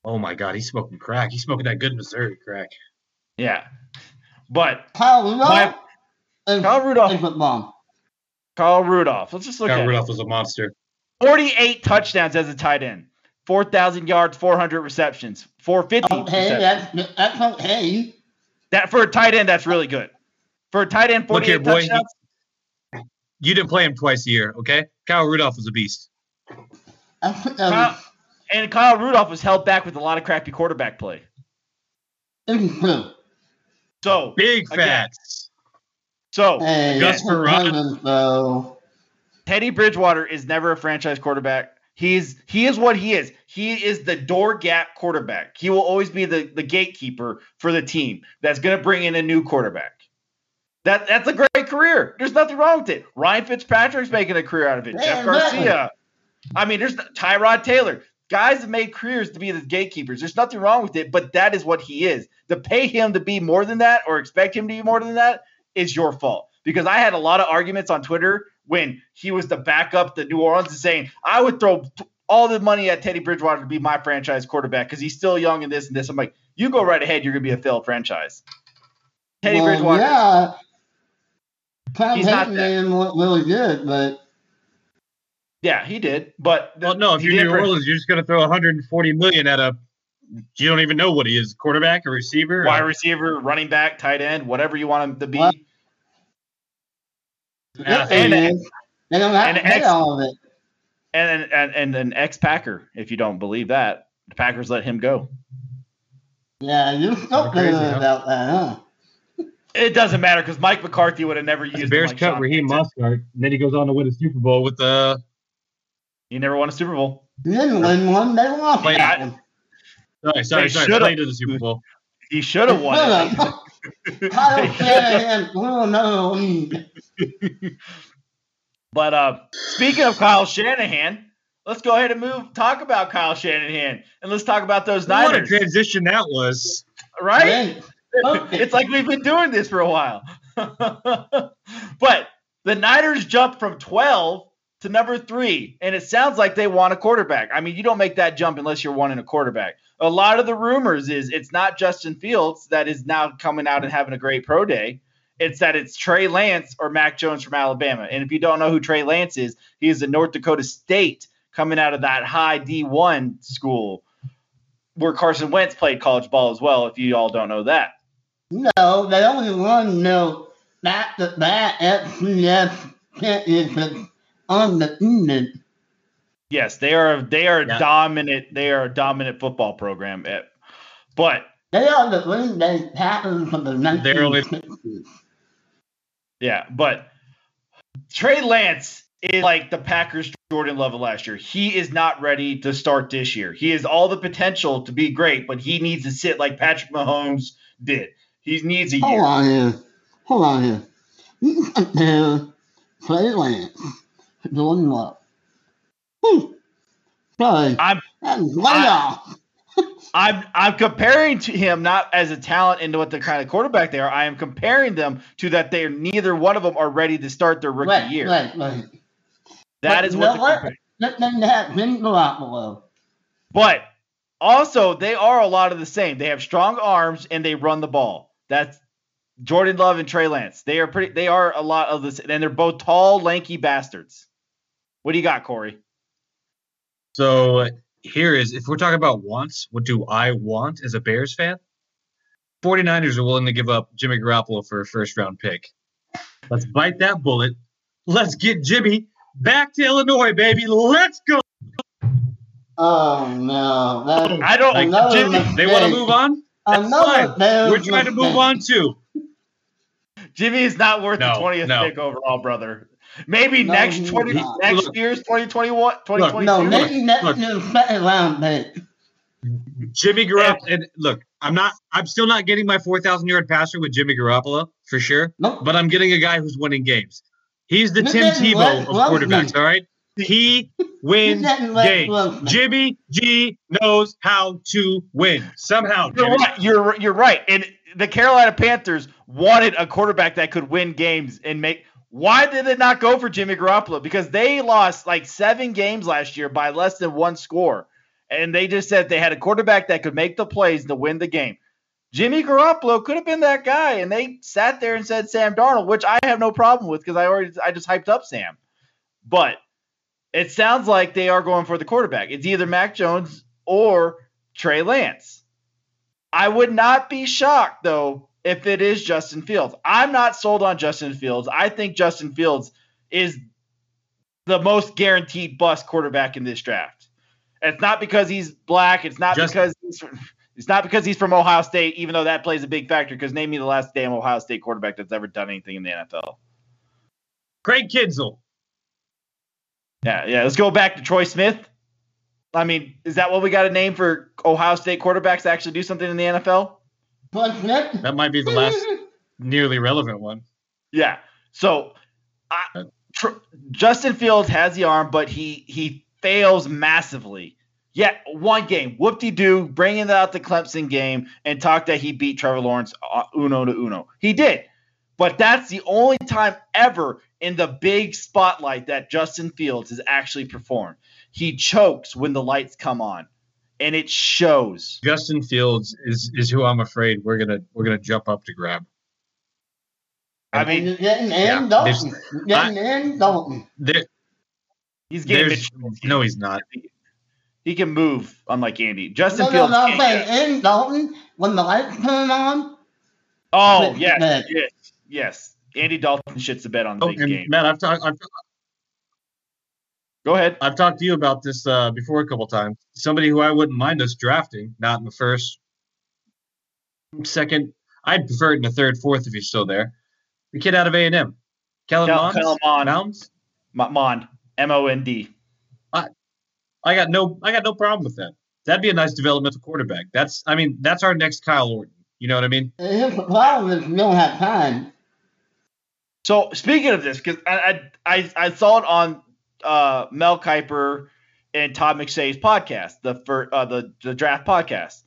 Oh my god, he's smoking crack. He's smoking that good Missouri crack.
Yeah. But
Kyle Rudolph
My-
is,
Kyle Rudolph-
is a bomb.
Kyle Rudolph. Let's just look
Kyle
at it.
Rudolph was a monster.
48 touchdowns as a tight end. 4,000 yards, 400 receptions, 450
Okay,
receptions.
that's, that's okay.
That for a tight end, that's really good. For a tight end,
Look
48
here, boy.
touchdowns.
You didn't play him twice a year, okay? Kyle Rudolph was a beast.
Um,
Kyle, and Kyle Rudolph was held back with a lot of crappy quarterback play. So
Big
Again. So
Hey,
Gus
that's so
Teddy Bridgewater is never a franchise quarterback. He's he is what he is. He is the door gap quarterback. He will always be the, the gatekeeper for the team that's going to bring in a new quarterback. That that's a great career. There's nothing wrong with it. Ryan Fitzpatrick's making a career out of it.
Yeah,
Jeff
exactly.
Garcia. I mean, there's Tyrod Taylor. Guys have made careers to be the gatekeepers. There's nothing wrong with it, but that is what he is. To pay him to be more than that or expect him to be more than that is your fault. Because I had a lot of arguments on Twitter when he was the backup to New Orleans and saying, I would throw all the money at Teddy Bridgewater to be my franchise quarterback because he's still young and this and this. I'm like, you go right ahead. You're going to be a failed franchise. Teddy
well,
Bridgewater.
Yeah. Tom
He's not
Payton
that-
made him look really good, but
Yeah, he did. But
Well, no, if
he
you're New
bring-
Orleans, you're just gonna throw 140 million at a you don't even know what he is, quarterback or receiver.
wide receiver, running back, tight end, whatever you want him to be.
What?
Yeah,
and,
and-
they don't have
and
to pay
ex-
all of it.
And and and an ex Packer, if you don't believe that, the Packers let him go.
Yeah, you're still
crazy,
feeling
huh?
about that, huh?
It doesn't matter because Mike McCarthy would have never
The
used him
Bears
like
cut
Sean
Raheem
Payton.
Mostert, and then he goes on to win a Super Bowl with uh, the.
He never won a Super Bowl.
You didn't win one, they lost
Wait,
that
I-
one.
Sorry, sorry,
They
sorry.
should've-
Played to the Super Bowl.
He should have won it.
Kyle Shanahan blew another lead.
But uh, speaking of Kyle Shanahan, let's go ahead and move. Talk about Kyle Shanahan, and let's talk about those Niners.
What a
Niners.
transition that was.
Right?
Okay.
it's like we've been doing this for a while. but the Niners jumped from 12 to number three, and it sounds like they want a quarterback. I mean, you don't make that jump unless you're wanting a quarterback. A lot of the rumors is it's not Justin Fields that is now coming out and having a great pro day. It's that it's Trey Lance or Mac Jones from Alabama. And if you don't know who Trey Lance is, he is a North Dakota State coming out of that high D1 school where Carson Wentz played college ball as well, if you all don't know that.
No, they only no back to back FCS championships undefeated.
Yes, they are they are
Yeah.
dominant. They are a dominant football program. At, but
They are the Green Bay Packers of the
They're
1960s.
yeah, but Trey Lance is like the Packers Jordan Love of last year. He is not ready to start this year. He has all the potential to be great, but he needs to sit like Patrick Mahomes did. He needs a
Hold
year.
on here. Hold on here. You can compare Trey Lance to Jordan Love. Hmm. Sorry.
I'm
way.
I'm I'm comparing to him not as a talent into what the kind of quarterback they are. I am comparing them to that they're neither one of them are ready to start their rookie
Right,
year.
right, right.
That
But
is what the
what?
compar-
Let them have Jimmy Garoppolo.
But also, they are a lot of the same. They have strong arms and they run the ball. That's Jordan Love and Trey Lance. They are pretty. They are a lot of this, and they're both tall, lanky bastards. What do you got, Corey?
So here is if we're talking about wants, what do I want as a Bears fan? 49ers are willing to give up Jimmy Garoppolo for a first round pick. Let's bite that bullet. Let's get Jimmy back to Illinois, baby. Let's go.
Oh no. That,
I don't.
Like,
Another
Jimmy,
They want to move on? That's
Another
fine. We're trying to move on too.
Jimmy is not worth the twentieth
no.
pick overall, brother. Maybe
No,
next
he's
twenty
not.
next
Look.
year's 2021, 2022.
No,
Look,
maybe next
look.
year's second round pick.
Jimmy Garoppolo. And look, I'm not. I'm still not getting my 4,000 yard passer with Jimmy Garoppolo for sure.
Nope.
But I'm getting a guy who's winning games. He's the
Look
Tim Tebow
let-
of
love
quarterbacks.
him.
All right. He
wins
games. Jimmy G knows how to win. Somehow,
You're
Jimmy.
right. You're you're right. And the Carolina Panthers wanted a quarterback that could win games and make. Why did it not go for Jimmy Garoppolo? Because they lost like seven games last year by less than one score, and they just said they had a quarterback that could make the plays to win the game. Jimmy Garoppolo could have been that guy, and they sat there and said Sam Darnold, which I have no problem with because I already I just hyped up Sam. But it sounds like they are going for the quarterback. It's either Mac Jones or Trey Lance. I would not be shocked though if it is Justin Fields. I'm not sold on Justin Fields. I think Justin Fields is the most guaranteed bust quarterback in this draft. It's not because he's black. It's not
Just-
because he's from, it's not because he's from Ohio State, even though that plays a big factor. Because name me the last damn Ohio State quarterback that's ever done anything in the NFL.
Craig Krenzel.
Yeah, yeah. Let's go back to Troy Smith. I mean, is that what we got a name for Ohio State quarterbacks to actually do something in the NFL?
Troy Smith?
That might be the last nearly relevant one.
Yeah. So, I, tr- Justin Fields has the arm, but he he fails massively. Yet one game, whoop de doo, bringing out the Clemson game and talk that he beat Trevor Lawrence uh, uno to uno. He did, but that's the only time ever in the big spotlight that Justin Fields has actually performed. He chokes when the lights come on, and it shows.
Justin Fields is is who I'm afraid we're gonna we're gonna jump up to grab.
I mean,
you're getting
Yeah,
in Dalton. Getting in Dalton.
He's getting
no, he's not.
He can move, unlike Andy. Justin
No, no,
Fields.
no, I'm saying in Dalton, when the lights turn on,
Oh yes, yes, yes. Andy Dalton shits the bed on the
Oh,
big game.
Matt, I've talked I've,
Go ahead.
I've talked to you about this uh, before a couple times. Somebody who I wouldn't mind us drafting, not in the first, second. I'd prefer it in the third, fourth if he's still there. The kid out of A and M, Kellen
Kel-
Mond.
Kellen Mond. Mond, M O N D.
I got no, I got no problem with that. That'd be a nice developmental quarterback. That's, I mean, that's our next Kyle Orton. You know what I mean?
here's the problem is we don't have time.
So speaking of this, because I, I I I saw it on uh, Mel Kiper and Todd McShay's podcast, the for uh, the the draft podcast,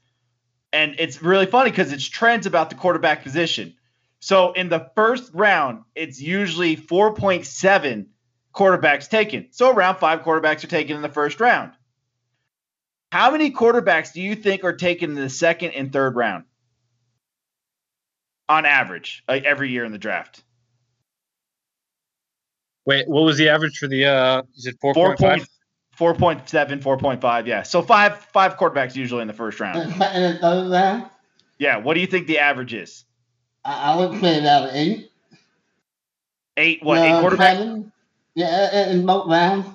and it's really funny because it's trends about the quarterback position. So in the first round, it's usually four point seven quarterbacks taken. So around five quarterbacks are taken in the first round. How many quarterbacks do you think are taken in the second and third round? On average, like every year in the draft.
Wait, what was the average for the? uh Is it four
Four
point five?
point, 4.7, 4.5, yeah. So five five quarterbacks usually in the first round.
In the second and third round,
Yeah. What do you think the average is?
I, I would say about eight.
Eight what?
no,
eight quarterbacks?
seven. Yeah, in in both rounds.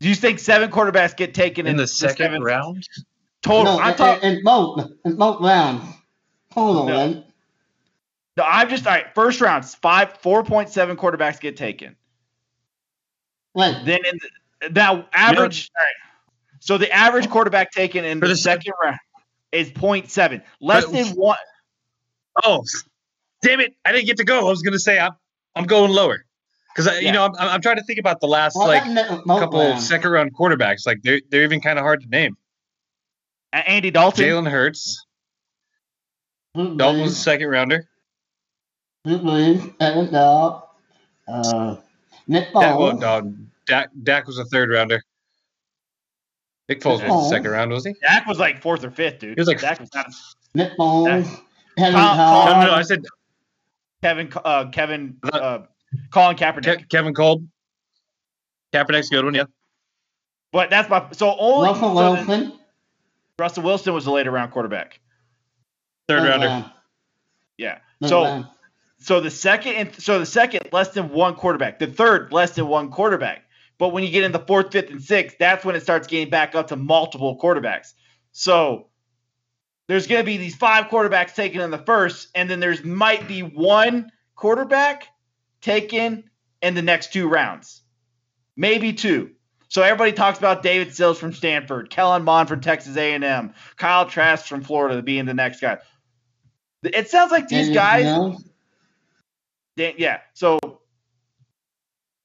Do you think seven quarterbacks get taken in,
in the second
seventh-
round.
Total.
No,
I'm
in,
talking.
in both, in both rounds. Total,
No.
right?
No, I'm just all right. First round, five, four point seven quarterbacks get taken.
Right.
Then in the, now average. all right. So the average quarterback taken in
For
the,
the
second round is 0.7, less
But-
than one.
Oh, damn it! I didn't get to go. I was gonna say I'm, I'm going lower because
Yeah.
you know I'm, I'm trying to think about the last
Well,
like
that meant
couple
rounds.
second round quarterbacks. Like they're they're even kind of hard to name.
A- Andy Dalton.
Jalen Hurts,
Drew
Dalton was a second rounder.
Drew Brees, Aaron Donald, uh, Nick
Dak, well,
Foles.
dog, Dak, Dak was a third rounder. Nick Foles was
Foles.
the second round, was he?
Dak was like fourth or fifth, dude.
He was like-
Dak was not
Nick Foles, Kevin
Kyle-
Todd.
No, no, no. I said
Kevin. Uh, Kevin.
I thought-
Uh, Colin Kaepernick.
Ke- Kevin Cole. Kaepernick's a good one, yeah.
But that's my so only
Russell
so then-
Wilson.
Russell Wilson was the later round quarterback.
Third
third
rounder.
round,
Yeah.
third
So
round.
so the second and so the second less than one quarterback. The third less than one quarterback. But when you get in the fourth, fifth, and sixth, that's when it starts getting back up to multiple quarterbacks. So there's going to be these five quarterbacks taken in the first, and then there's might be one quarterback taken in the next two rounds, maybe two. So everybody talks about Davis Mills from Stanford, Kellen Mond from Texas A&M, Kyle Trask from Florida being the next guy. It sounds like these guys yeah. So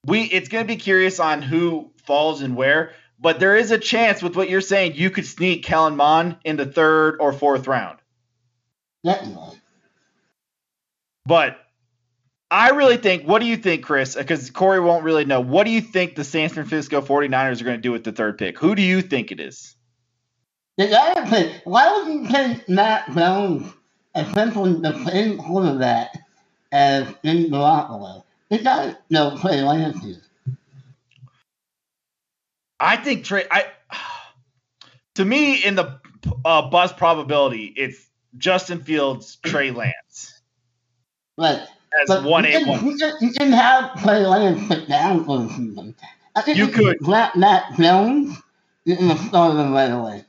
we it's going to be curious on who falls and where, but there is a chance with what you're saying you could sneak Kellen Mond in the third or fourth round.
Definitely.
But I really think, what do you think, Chris? Because Corey won't really know. What do you think the San Francisco 49ers are going to do with the third pick? Who do you think it is?
The other thing, why would you take Mac Jones, essentially the same quarterback as Jimmy Garoppolo? He doesn't know Trey Lance is.
I think Trey. I to me in the uh, bust probability, it's Justin Fields, Trey Lance
Right.
as
But
one
you
A
can,
one.
you can, you have Trey Lance sit down for the season. I think
You could.
Grab Mac Jones, you can start him right away.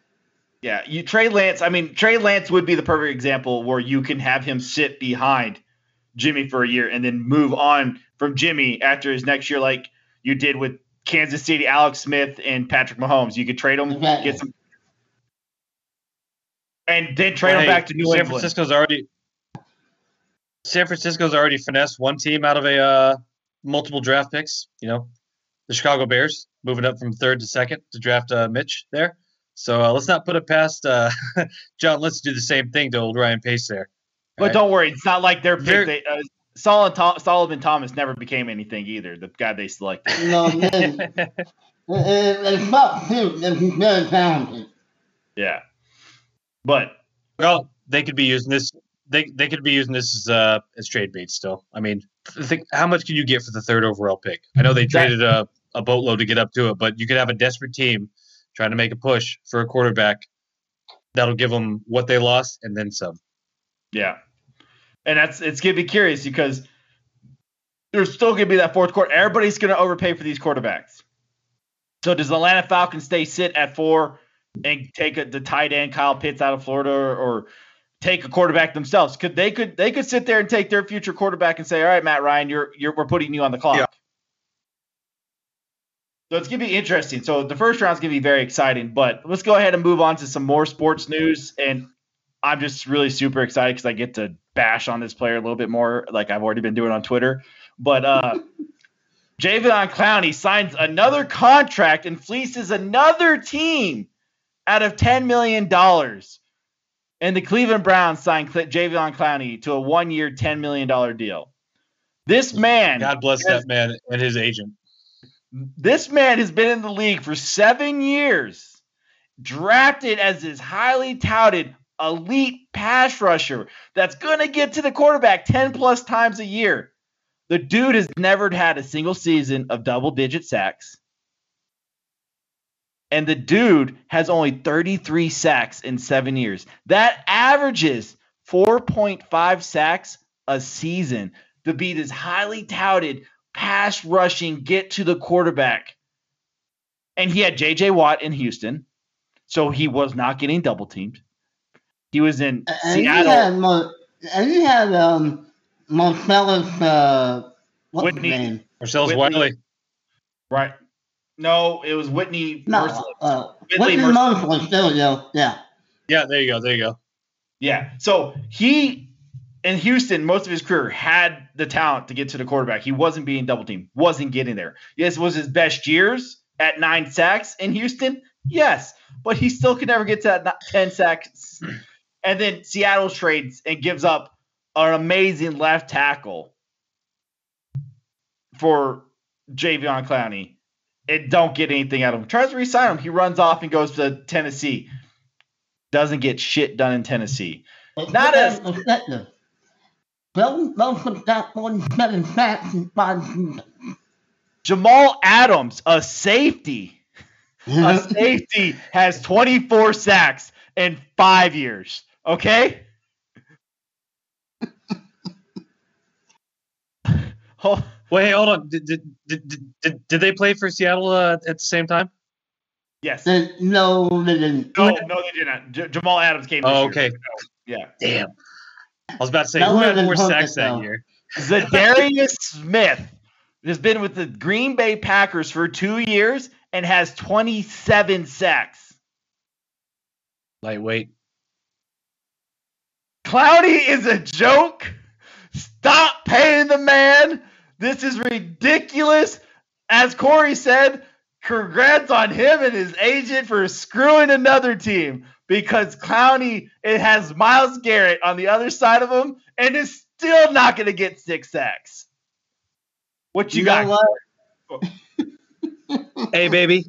Yeah, you Trey Lance. I mean, Trey Lance would be the perfect example where you can have him sit behind Jimmy for a year and then move on from Jimmy after his next year, like you did with Kansas City, Alex Smith and Patrick Mahomes. You could trade them,
Exactly.
get some, and then trade them back to New
San
England.
Francisco's already San Francisco's already finessed one team out of a uh, multiple draft picks. You know, the Chicago Bears moving up from third to second to draft uh, Mitch there. So uh, let's not put it past uh, John. Let's do the same thing to old Ryan Pace there.
But
Right.
don't worry, it's not like they're pick. They, uh, Solomon, Tho- Solomon Thomas never became anything either. The guy they selected.
It's he's very talented.
Yeah, but
Well, they could be using this. They they could be using this as uh, as trade bait still. I mean, think how much can you get for the third overall pick? I know they
That-
traded a, a boatload to get up to it, but you could have a desperate team trying to make a push for a quarterback that'll give them what they lost and then some.
Yeah. And that's it's gonna be curious because there's still gonna be that fourth quarter. Everybody's gonna overpay for these quarterbacks. So does the Atlanta Falcons stay sit at four and take a, the tight end Kyle Pitts out of Florida or, or take a quarterback themselves? Could they could they could sit there and take their future quarterback and say, all right, Matt Ryan, you're you're we're putting you on the clock.
Yeah.
So it's gonna be interesting. So the first round's gonna be very exciting, but let's go ahead and move on to some more sports news. And I'm just really super excited because I get to bash on this player a little bit more, like I've already been doing on Twitter. But uh Javion Clowney signs another contract and fleeces another team out of $10 million. And the Cleveland Browns signed Cl- Javion Clowney to a one year, $10 million deal. This man,
God bless
has-
that man and his agent.
this man has been in the league for seven years, drafted as this highly touted elite pass rusher that's going to get to the quarterback 10 plus times a year. The dude has never had a single season of double digit sacks. And the dude has only 33 sacks in seven years. That averages 4.5 sacks a season to be this highly touted pass rushing, get to the quarterback. And he had JJ Watt in Houston, so he was not getting double teamed. He was in
And he
Seattle.
had, Mo- and he had um, Marcellus, uh, what's
Whitney.
his name?
Marcellus
Whitney-
Wiley.
Right. No, it was Whitney
No,
Mercilus.
uh,
Whitley
Whitney
Mercilus.
Mercilus, there we go, yeah.
Yeah, there you go. There you go.
Yeah. So he in Houston, most of his career had the talent to get to the quarterback. He wasn't being double teamed, wasn't getting there. Yes, was his best years at nine sacks in Houston? Yes, but he still could never get to that 10 sacks. And then Seattle trades and gives up an amazing left tackle for Javion Clowney. And don't get anything out of him. Tries to resign him. He runs off and goes to Tennessee. Doesn't get shit done in Tennessee. Not as-
that in perspective. Those, those have got 47 sacks in five seasons.
Jamal Adams, a safety, a safety has 24 sacks in five years. Okay. Oh,
Wait, hold on. Did did, did, did, did, did they play for Seattle uh, at the same time?
yes.
Then, no, they didn't.
No, no, they did not. J- Jamal Adams came. This
Oh,
year.
okay.
Yeah.
Damn. I was about to say
That
who had more
been
sacks that
though.
year.
Za'Darius Smith has been with the Green Bay Packers for two years and has 27 sacks.
Lightweight.
Clowney is a joke. Stop paying the man. This is ridiculous. as Corey said, congrats on him and his agent for screwing another team because Clowney it has Myles Garrett on the other side of him and is still not going to get six sacks. What you,
You
got?
what?
Hey, baby.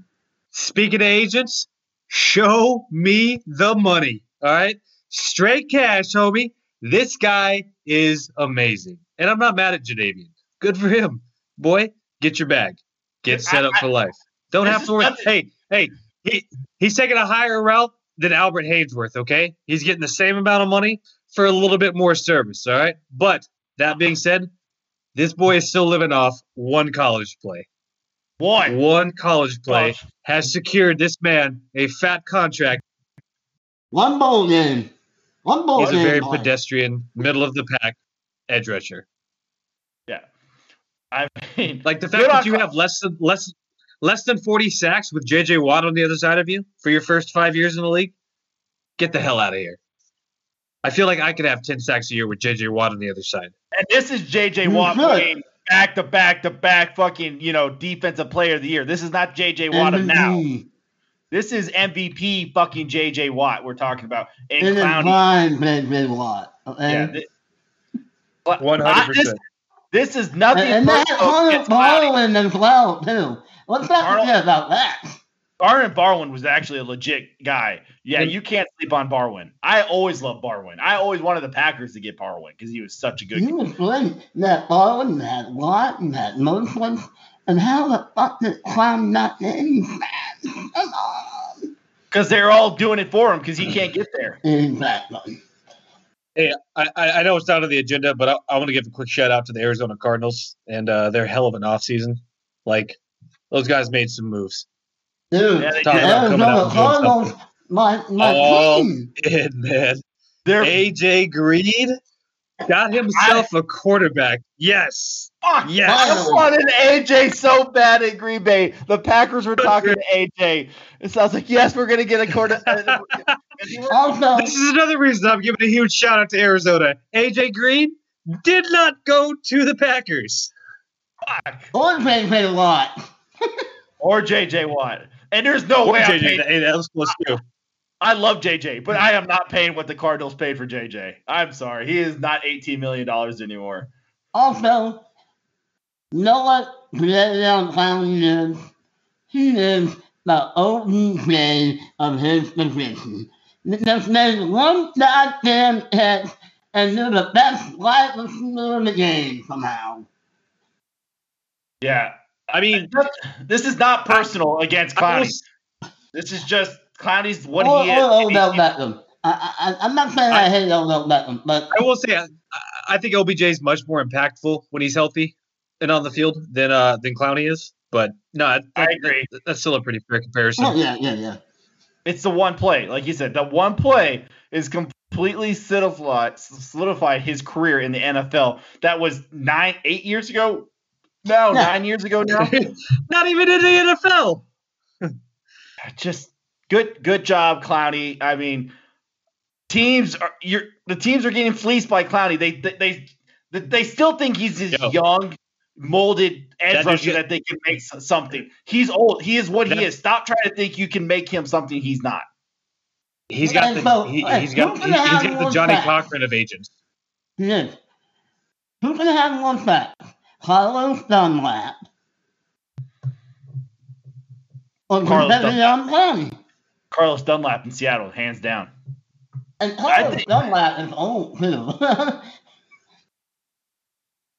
Speaking of agents, show me the money. All right. Straight cash, homie. This guy is amazing. And I'm not mad at Jadeveon. Good for him. Boy, get your bag. Get set up for life. Don't have to worry. Hey, hey, he, he's taking a higher route than Albert Haynesworth, okay? He's getting the same amount of money for a little bit more service, all right? But that being said, this boy is still living off one college play.
One.
One college play
College.
has secured this man a fat contract.
One bowl game. One bowl
He's a very
boy.
pedestrian, middle of the pack edge rusher.
Yeah. I mean,
Like the fact that you
Col-
have less than less less than 40 sacks with JJ Watt on the other side of you for your first five years in the league, get the hell out of here. I feel like I could have 10 sacks a year with JJ Watt on the other side.
and this is JJ Watt
should.
playing back to back to back fucking, you know, defensive player of the year. This is not JJ Watt of now.
MVP.
This is MVP fucking JJ Watt we're talking about. And
In his
Clowney.
prime, big, big Watt. Okay?
Yeah. thi-
100%.
This, this is nothing
and, and that
personal
Hunter. Barwin as well, too. Let's not
Arnold-
about that.
Connor Barwin was actually a legit guy. Yeah, you can't sleep on Barwin. I always loved Barwin. I always wanted the Packers to get Barwin because he was such a good.
You was great. That Barwin, that Watt, and that Mosley. And how the fuck did Clown not get any fans? Come on.
Because they're all doing it for him because he can't get there.
Exactly.
Hey, I, I I know it's not on the agenda, but I, I want to give a quick shout out to the Arizona Cardinals and uh, their hell of an offseason. Like, those guys made some moves.
Dude,
Yeah, they
Talk about coming out
Arizona
and
Cardinals, my, my
Oh.
team.
Good, man.
They're
AJ Green got himself a quarterback. Yes.
fuck.
Yes.
I wanted AJ so bad at Green Bay. The Packers were talking to AJ. And so I was like, yes, we're gonna get a quarterback. And oh, he
Also,
This is another reason I'm giving a huge shout out to Arizona. AJ Green did not go to the Packers.
or pay pay a lot.
or JJ Watt. And there's no
Or
way I'm
JJ,
paying.
hey, that was close too.
I love JJ, but I am not paying what the Cardinals paid for JJ. I'm sorry. He is not $18 million anymore.
Also, you know what Jadeveon Clowney is? He is the OBJ of his position. Just made one goddamn catch and you're the best wide receiver in the game somehow.
Yeah.
I mean,
This is not personal against
I
Clowney. This is just Clowney's what
or,
he is.
or
and
Odell
he-
Beckham. I, I, I'm not saying I,
I-
hate Odell Beckham, but
I will say I, I think OBJ is much more impactful when he's healthy and on the field than uh than Clowney is. But no, I,
I agree.
that- that's still a pretty fair comparison.
oh, yeah, yeah, yeah.
It's the one play. Like you said, the one play is completely solidified, solidified his career in the NFL. That was nine, eight years ago. No,
Yeah.
nine years ago now.
Not even in the NFL.
just good good job clowney i mean teams are you're the teams are getting fleeced by clowney they they they, they still think he's this
Yo.
young molded edge
That
rusher that they can make something he's old he is what
That-
he is stop trying to think you can make him something he's not
He's got
And
the
so,
he,
hey,
he's got
who's
he, has got the Johnny
sacks?
Cochran of agents.
He is. Who's going to have one sack? Carlos Dunlap. Or
Carlos
Jadeveon Clowney.
Carlos dunlap in seattle hands down
And Carlos
think-
Dunlap is old, too.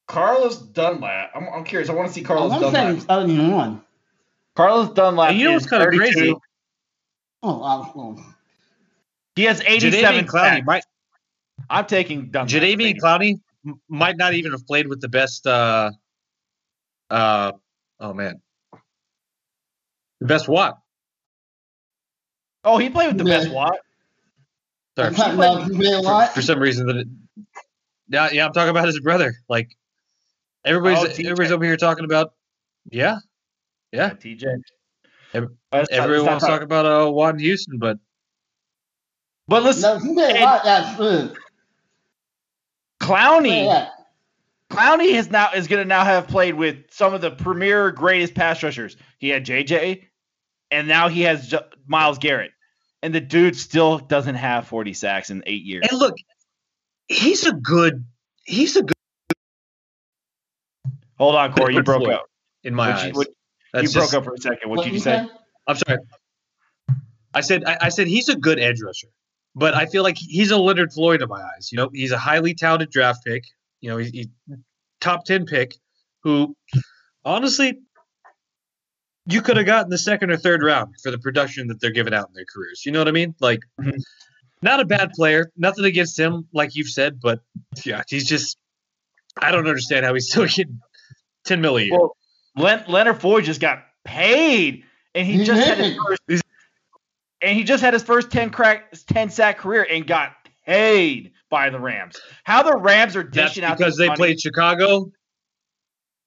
carlos dunlap i'm, I'm curious i want to see
I
carlos
want to say
dunlap
he's 31.
carlos dunlap
And you know what's kind of crazy?
Oh, wow. well,
he has 87
Jadeveon Clowney
sacks.
might
i'm taking dunlap
Jadeveon Clowney m- might not even have played with the best. uh uh Oh man, the best what?
Oh he played with the
Yeah.
best watt
Sorry,
I'm
for,
talking about Jadeveon
for,
Watt.
for some reason that. It, yeah, yeah, I'm talking about his brother. Like everybody's
Oh,
everybody's over here talking about. Yeah, Yeah.
TJ.
Every-
Let's not-
everyone
let's
wants
not
to
talk-
talk about uh Watt and Houston, but
But listen,
No, Jadeveon
and-
Watt, that's.
Clowney.
Yeah.
Clowney is now is going to now have played with some of the premier greatest pass rushers. He had JJ, and now he has J- Myles Garrett, and the dude still doesn't have 40 sacks in eight years.
And look, he's a good. He's a good
Hold on, Corey, you broke
Floyd.
up.
in my
What you-
eyes.
what-
That's
you
just-
broke up for a second. What,
What
did
you
you say?
say?
I'm sorry. I said I, I said he's a good edge rusher, but I feel like he's a Leonard Floyd in my eyes. You know, he's a highly touted draft pick. You know, he's, he's top ten pick who, honestly, you could have gotten the second or third round for the production that they're giving out in their careers. You know what I mean? Like,
Mhm.
not a bad player. Nothing against him, like you've said, but yeah, he's just. I don't understand how he's still getting ten mil a year.
Well, Len- Leonard Floyd just got paid, and he
He
just had his first, and he just had his first ten crack, ten sack career, and got paid by the Rams. How the Rams are
That's
dishing out
because they
money-
played Chicago.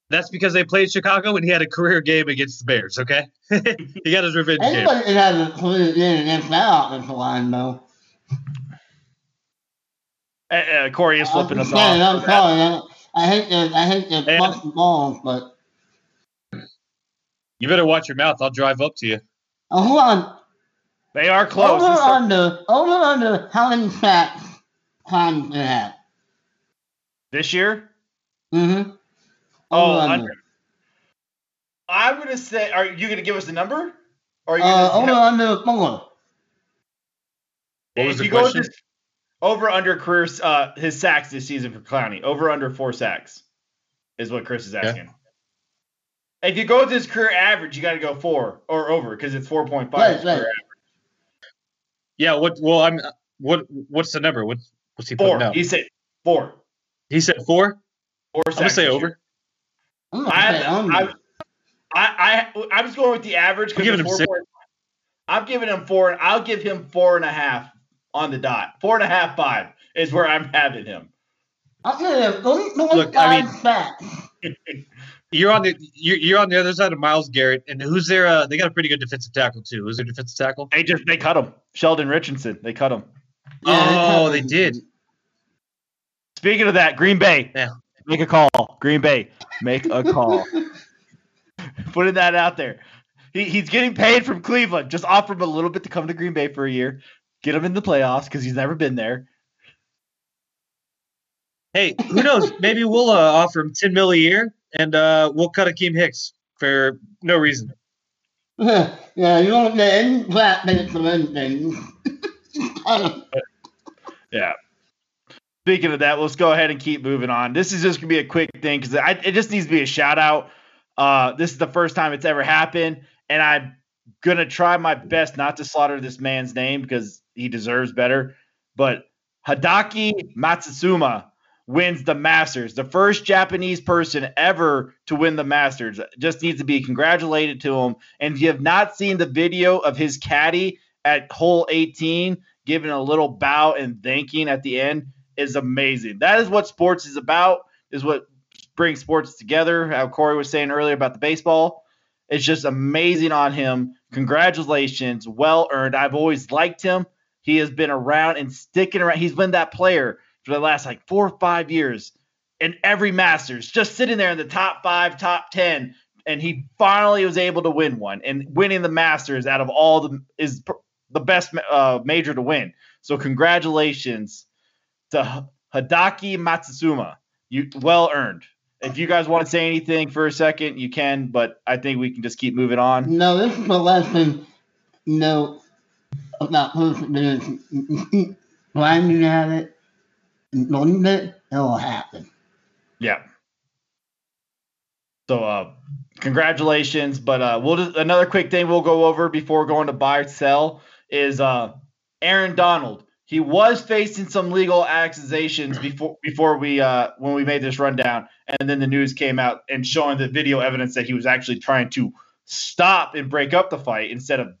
That's because they played Chicago and he had a career game against the Bears. Okay, he got his revenge game.
Anybody can have a career in against that offensive line, though.
Uh, uh, Corey is flipping us
saying,
off.
I'm sorry. I, I hate to, I hate to
And-
bust balls, but
You better watch your mouth. I'll drive up to you.
oh, hold on.
They are close.
Over
This-
under, over under how many sacks Hines gonna have?
this year.
Mm-hmm.
Oh, under. I'm gonna say. Are you gonna give us the number? Or are you
Uh,
gonna,
over under four.
What was
if
the
you go with
question?
this- over under career uh his sacks this season for Clowney. Over under four sacks is what Chris is asking. If you go with his career average, you got to go four or over because it's four point five.
Right, right.
Yeah. What? Well, I'm. What? What's the number? What? What's he putting
Four.
out?
He said four.
He said four.
Four
I'm gonna say
this
over.
Year.
I'm gonna
I,
say under.
I, I, I, I'm just going with the average. 'cause
I'm giving him six.
point- I'm giving him four, and I'll give him four and a half on the dot. Four and a half, five is where I'm having him.
I'll tell you, those
Look, I mean-
sacks.
You're on the. You're, you're on the other side of Myles Garrett, and who's their? Uh, they got a pretty good defensive tackle too. Who's their defensive tackle?
They just they cut him. Sheldon Richardson. They cut him.
oh, they did.
Speaking of that, Green Bay.
Yeah.
Make a call. Green Bay. Make a call. Putting that out there. He, he's getting paid from Cleveland. Just offer him a little bit to come to Green Bay for a year. Get him in the playoffs because he's never been there.
Hey, who knows? Maybe we'll uh, offer him ten mil a year, and uh, we'll cut Akiem Hicks for no reason.
yeah, you don't get any crap minutes of anything.
Yeah. Speaking of that, let's go ahead and keep moving on. This is just gonna be a quick thing because it just needs to be a shout out. Uh, this is the first time it's ever happened, and I'm gonna try my best not to slaughter this man's name because he deserves better. But Hideki Matsushima wins the Masters, the first Japanese person ever to win the Masters. Just needs to be congratulated to him. And if you have not seen the video of his caddy at hole 18 giving a little bow and thanking at the end is amazing. That is what sports is about, is what brings sports together. How Corey was saying earlier about the baseball. It's just amazing on him. Congratulations. Well earned. I've always liked him. He has been around and sticking around. He's been that player for the last like four or five years in every Masters, just sitting there in the top five, top 10. And he finally was able to win one. And winning the Masters out of all the is the best uh, major to win. So congratulations to Hideki Matsushima. You well earned. If you guys want to say anything for a second, you can, but I think we can just keep moving on.
No, this is a lesson, you know, about perseverance. Grinding at it, believe it, it'll happen.
Yeah. So uh congratulations, but uh we'll just another quick thing we'll go over before going to buy or sell is uh Aaron Donald. He was facing some legal accusations before before we uh when we made this rundown and then the news came out and showing the video evidence that he was actually trying to stop and break up the fight instead of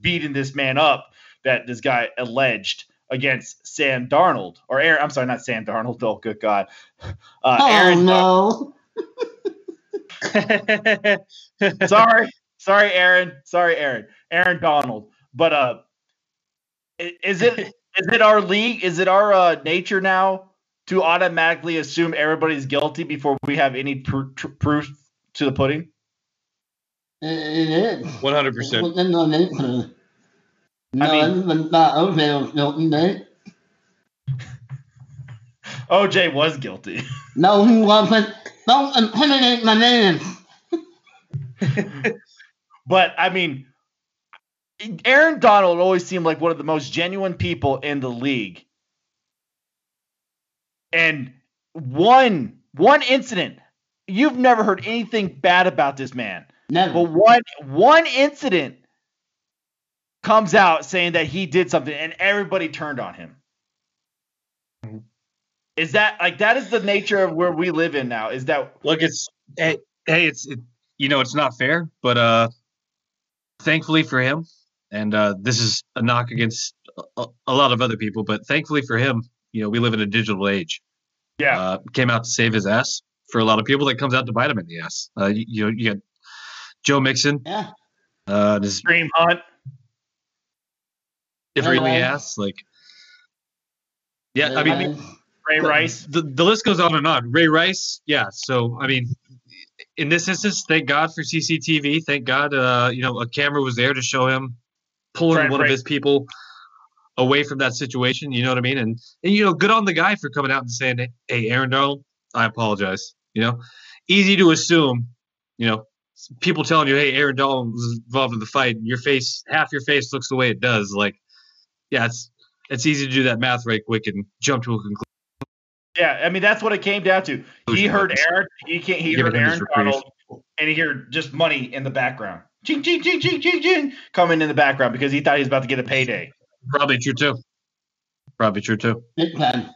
beating this man up that this guy alleged against Sam Darnold or Aaron I'm sorry not Sam Darnold oh good god uh,
Oh
Aaron
no!
sorry, sorry, Aaron. Sorry, Aaron. Aaron Donald. But uh, is it is it our league? Is it our uh, nature now to automatically assume everybody's guilty before we have any pr- tr- proof to the pudding?
It, it is.
100%.
Within the nature. No,
I mean-
even OJ was guilty, right?
OJ was guilty.
No, he wasn't. Don't intimidate my man.
But I mean, Aaron Donald always seemed like one of the most genuine people in the league. And one one incident, you've never heard anything bad about this man.
Never.
But one one incident comes out saying that he did something and everybody turned on him. Is that like that is the nature of where we live in now? Is that
Look, it's hey, hey it's it, you know it's not fair, but uh, thankfully for him, and uh, this is a knock against a, a lot of other people, but thankfully for him, you know, we live in a digital age.
yeah?
Uh, came out to save his ass. For a lot of people, that comes out to bite him in the ass. Uh, you, you know, you got Joe Mixon,
yeah.
uh, this
Kareem Hunt.
differently
Ray Rice.
ass, like. Yeah, I mean,
Ray Rice.
the, the list goes on and on. Ray Rice, yeah. So I mean, in this instance, thank God for CCTV. Thank God, uh, you know, a camera was there to show him pulling one of his people away from that situation. You know what I mean? And and you know, good on the guy for coming out and saying, "Hey, Aaron Donald, I apologize." You know, easy to assume. You know, people telling you, "Hey, Aaron Donald was involved in the fight," and your face, half your face looks the way it does. Like, yeah, it's it's easy to do that math right quick and jump to a conclusion.
Yeah, I mean that's what it came down to. He heard Aaron. He can't. He heard Aaron. Donald, and he heard just money in the background. Ching ching ching ching ching ching coming in the background because he thought he was about to get a payday.
Probably true too. Probably true too.
Big time.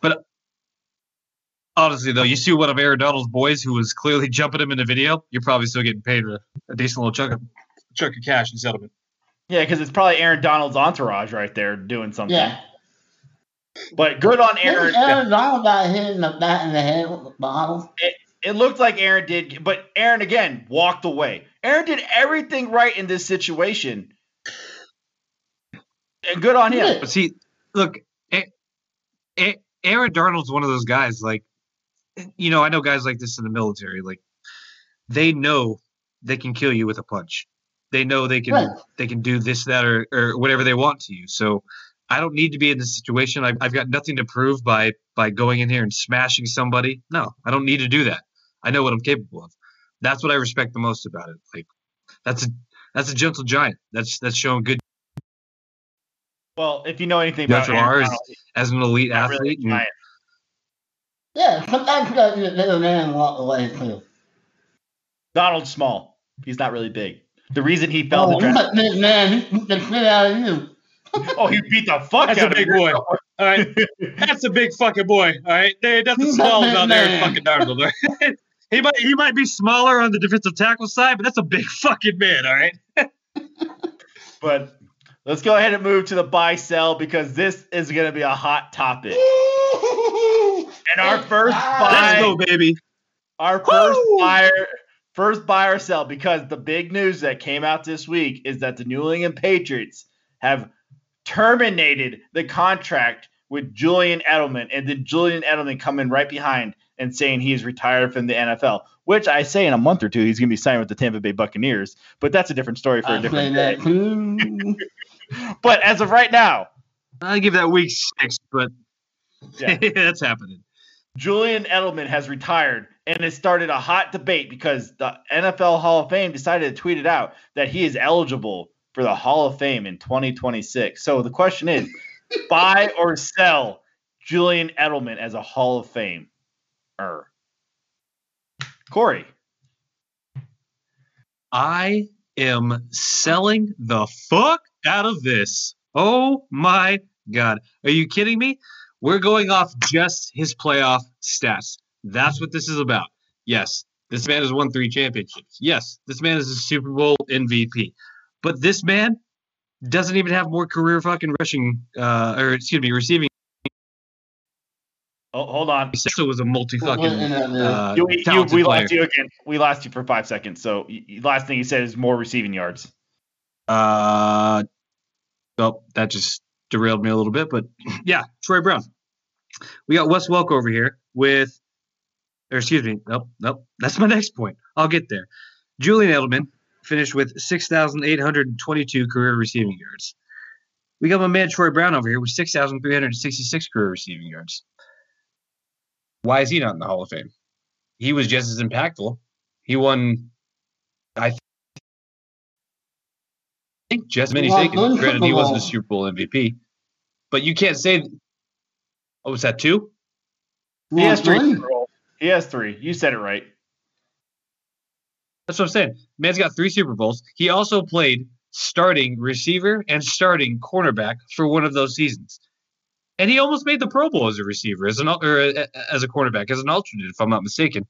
But honestly, though, you see one of Aaron Donald's boys who was clearly jumping him in the video, you're probably still getting paid a, a decent little chunk of chunk of cash in settlement.
Yeah, because it's probably Aaron Donald's entourage right there doing something.
Yeah.
But good on
Aaron,
Aaron.
Aaron Donald got hit in the back of the head with the bottle.
It looked like Aaron did, but Aaron again walked away. Aaron did everything right in this situation, and good on him.
But see, look, A- A- Aaron Darnold's one of those guys. Like, you know, I know guys like this in the military. Like, they know they can kill you with a punch. They know they can
Right.
they can do this, that, or or whatever they want to you. So. I don't need to be in this situation. I've, I've got nothing to prove by by going in here and smashing somebody. No, I don't need to do that. I know what I'm capable of. That's what I respect the most about it. Like that's a that's a gentle giant. That's that's showing good
Well, if you know anything about
Natural
Aaron
R
Donald,
as an elite
he's not really
athlete. and-
Yeah, sometimes you gotta let a man walk away too.
Donald's small. He's not really big. The reason he fell
Oh,
the
he's
draft.
a big man. He beat the shit out of you.
Oh, he beat the fuck
That's
out
a
of
big
you.
boy. All right, that's a big fucking boy. All right, there nothing small about Aaron fucking Darnold. all right? he might he might be smaller on the defensive tackle side, but that's a big fucking man. All right.
But let's go ahead and move to the buy sell because this is going to be a hot topic. And our first buy,
Let's go, baby.
our first
Woo!
buyer, first buy or sell because the big news that came out this week is that the New England Patriots have terminated the contract with Julian Edelman, and then Julian Edelman coming right behind and saying he is retired from the NFL. Which I say in a month or two he's going to be signing with the Tampa Bay Buccaneers, but that's a different story for a
I say
different day. But as of right now,
I give that week six, but
Yeah.
that's happening.
Julian Edelman has retired, and it started a hot debate because the NFL Hall of Fame decided to tweet it out that he is eligible for the Hall of Fame in 2026. So the question is, buy or sell Julian Edelman as a Hall of Fame? Er. Corey,
I am selling the fuck out of this. Oh my god. Are you kidding me? We're going off just his playoff stats. That's what this is about. Yes, this man has won three championships. Yes, this man is a Super Bowl MVP. But this man doesn't even have more career fucking rushing uh or excuse me, receiving.
Oh, hold on.
He also was a multi fucking uh,
You, you, we
player.
lost you again. We lost you for five seconds. So y- y- last thing you said is more receiving yards.
Uh, well, that just derailed me a little bit, but yeah, Troy Brown, We got Wes Welker over here with, or excuse me, nope, nope. That's my next point. I'll get there. Julian Edelman finished with 6,822 career receiving yards. We got my man Troy Brown over here with 6,366 career receiving yards. Why is he not in the Hall of Fame? He was just as impactful. He won, I th- think, just many
Well,
taken. Granted, he wasn't a Super Bowl MVP, but you can't say. Oh, was that two?
He has three.
One.
Super Bowls. He has three. You said it right.
That's what I'm saying. Man's got three Super Bowls. He also played starting receiver and starting cornerback for one of those seasons. And he almost made the Pro Bowl as a receiver, as an or uh, as a cornerback, as an alternate, if I'm not mistaken.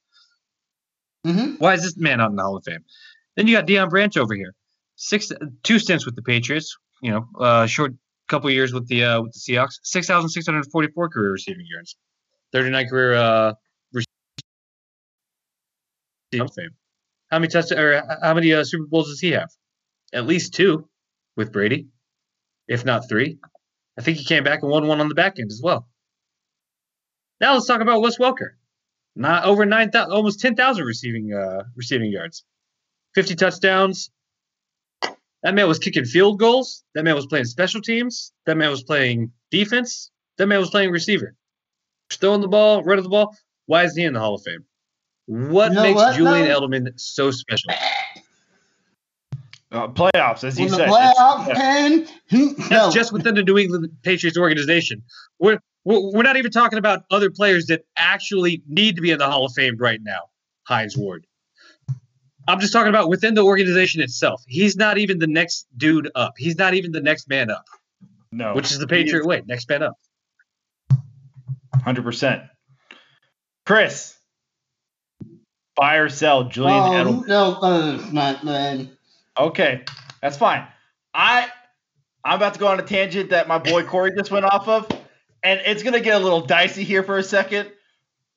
Mhm.
Why is this man not in the Hall of Fame? Then you got Deion Branch over here, six two stints with the Patriots. You know, uh, short couple years with the uh, with the Seahawks. Six thousand six hundred forty four career receiving yards, thirty nine career uh, receiving Hall of Fame. How many touch or how many uh, Super Bowls does he have? At least two with Brady, if not three. I think he came back and won one on the back end as well. Now let's talk about Wes Welker. Not over nine thousand, almost ten thousand receiving uh, receiving yards, fifty touchdowns. That man was kicking field goals. That man was playing special teams. That man was playing defense. That man was playing receiver. Throwing the ball, running the ball. Why is he in the Hall of Fame? What
You know
makes
what,
Julian
though?
Edelman so special?
Uh, playoffs, as you
When the
said.
playoffs
It's-
came,
That's
no.
just within the New England Patriots organization. We're, we're we're not even talking about other players that actually need to be in the Hall of Fame right now. Hines Ward. I'm just talking about within the organization itself. He's not even the next dude up. He's not even the next man up,
no,
which is the Patriot way. Next man up.
Hundred percent. Chris, buy or sell Julian
oh,
Edelman.
no, uh, not man.
Okay, that's fine. I I'm about to go on a tangent that my boy Corey just went off of, and it's gonna get a little dicey here for a second.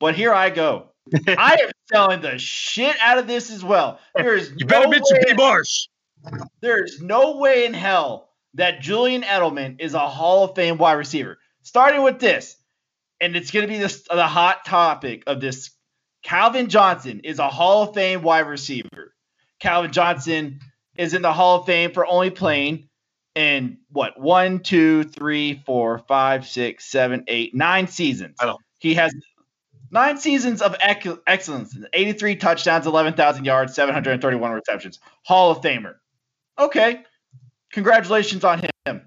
But here I go. I am selling the shit out of this as well. There is
You better
no
mention
way-
P. Marsh.
There's no way in hell that Julian Edelman is a Hall of Fame wide receiver. Starting with this, and it's going to be this, the hot topic of this. Calvin Johnson is a Hall of Fame wide receiver. Calvin Johnson is in the Hall of Fame for only playing in what one, two, three, four, five, six, seven, eight, nine seasons.
I don't-
He has nine seasons of ec- excellence 83 touchdowns, 11,000 yards, 731 receptions. Hall of Famer. Okay. Congratulations on him.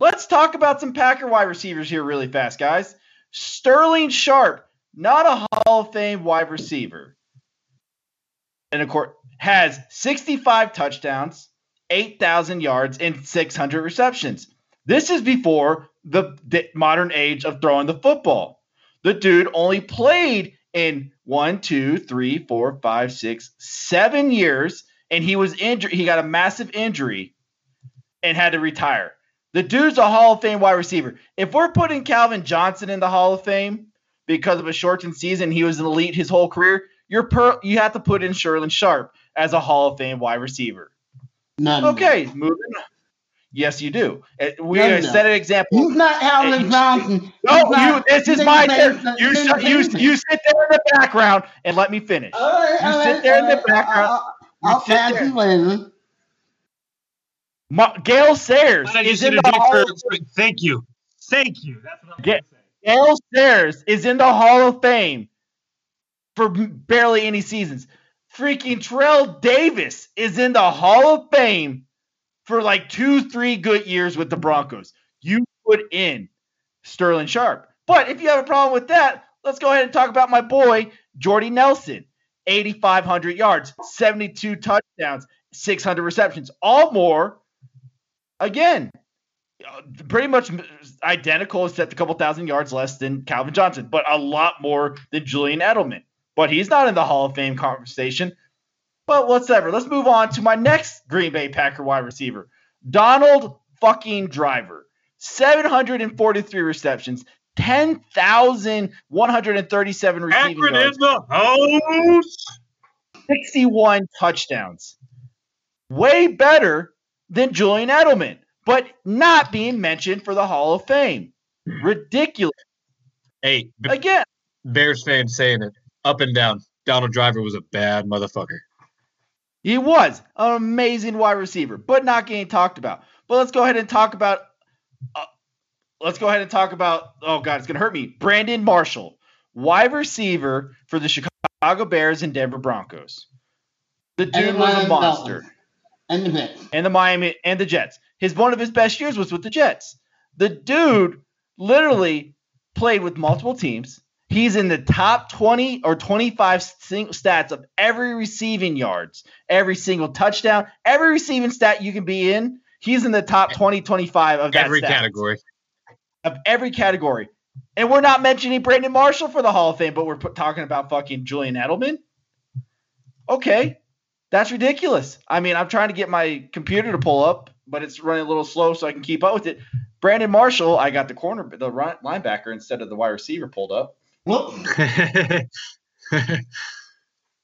Let's talk about some Packer wide receivers here really fast, guys. Sterling Sharpe, not a Hall of Fame wide receiver. And of course, has 65 touchdowns, 8,000 yards, and 600 receptions. This is before the, the modern age of throwing the football. The dude only played in one, two, three, four, five, six, seven years, and he was injured. He got a massive injury and had to retire. The dude's a Hall of Fame wide receiver. If we're putting Calvin Johnson in the Hall of Fame because of a shortened season, he was an elite his whole career. You're per, you have to put in Sherlin Sharpe as a Hall of Fame wide receiver.
None.
Okay, moving. on. Yes, you do. Uh, We
No, no.
set an example.
He's not
Hey,
Calvin Johnson. He's
No, you. This is my turn. You,
not-
you, you sit there in the background and let me finish.
All right,
You
all
sit
right,
there in
all
the
right,
background.
I'll,
You
I'll pass
there.
you later.
Ma- Gale Sayers
Why don't you
is in the Hall.
do for- Thank you. Thank you. That's what I'm
Get- Gale Sayers is in the Hall of Fame for barely any seasons. Freaking Terrell Davis is in the Hall of Fame for like two, three good years with the Broncos. You put in Sterling Sharpe. But if you have a problem with that, let's go ahead and talk about my boy, Jordy Nelson. 8,500 yards, 72 touchdowns, 600 receptions, all more. Again, pretty much identical, except a couple thousand yards less than Calvin Johnson, but a lot more than Julian Edelman. But he's not in the Hall of Fame conversation. But whatever. Let's move on to my next Green Bay Packer wide receiver, Donald fucking Driver. 743 receptions, 10,137 receiving
Akron
yards,
in the house.
61 touchdowns. Way better than Julian Edelman, but not being mentioned for the Hall of Fame. Ridiculous.
Hey,
Again,
Bears fans saying it up and down. Donald Driver was a bad motherfucker.
he was an amazing wide receiver, but not getting talked about. But let's go ahead and talk about. Uh, let's go ahead and talk about. Oh God, it's gonna hurt me. Brandon Marshall, wide receiver for the Chicago Bears and Denver Broncos. The dude
And
was a monster.
Dalton. And the Jets.
and the Miami and the Jets. His one of his best years was with the Jets. The dude literally played with multiple teams. He's in the top 20 or 25 stats of every receiving yards, every single touchdown, every receiving stat you can be in. He's in the top 20, 25 of that
Every
stat,
category.
of every category. And we're not mentioning Brandon Marshall for the Hall of Fame, but we're put, talking about fucking Julian Edelman. Okay, that's ridiculous. I mean, I'm trying to get my computer to pull up, but it's running a little slow, so I can keep up with it. Brandon Marshall, I got the corner, the linebacker instead of the wide receiver pulled up.
Whoop.
hey,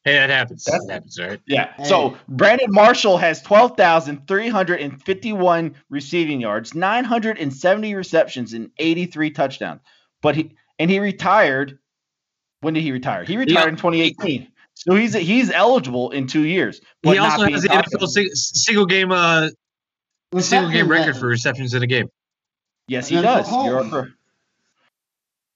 that happens.
That's-
that happens, all right?
Yeah.
Hey.
So Brandon Marshall has 12,351 receiving yards, 970 receptions, and 83 touchdowns. But he and he retired. When did he retire? He retired
Yeah.
in 2018. So he's he's eligible in two years. But
He
not
also has the NFL sing- single game uh single game record
record.
for receptions in a game.
Yes, he does. You're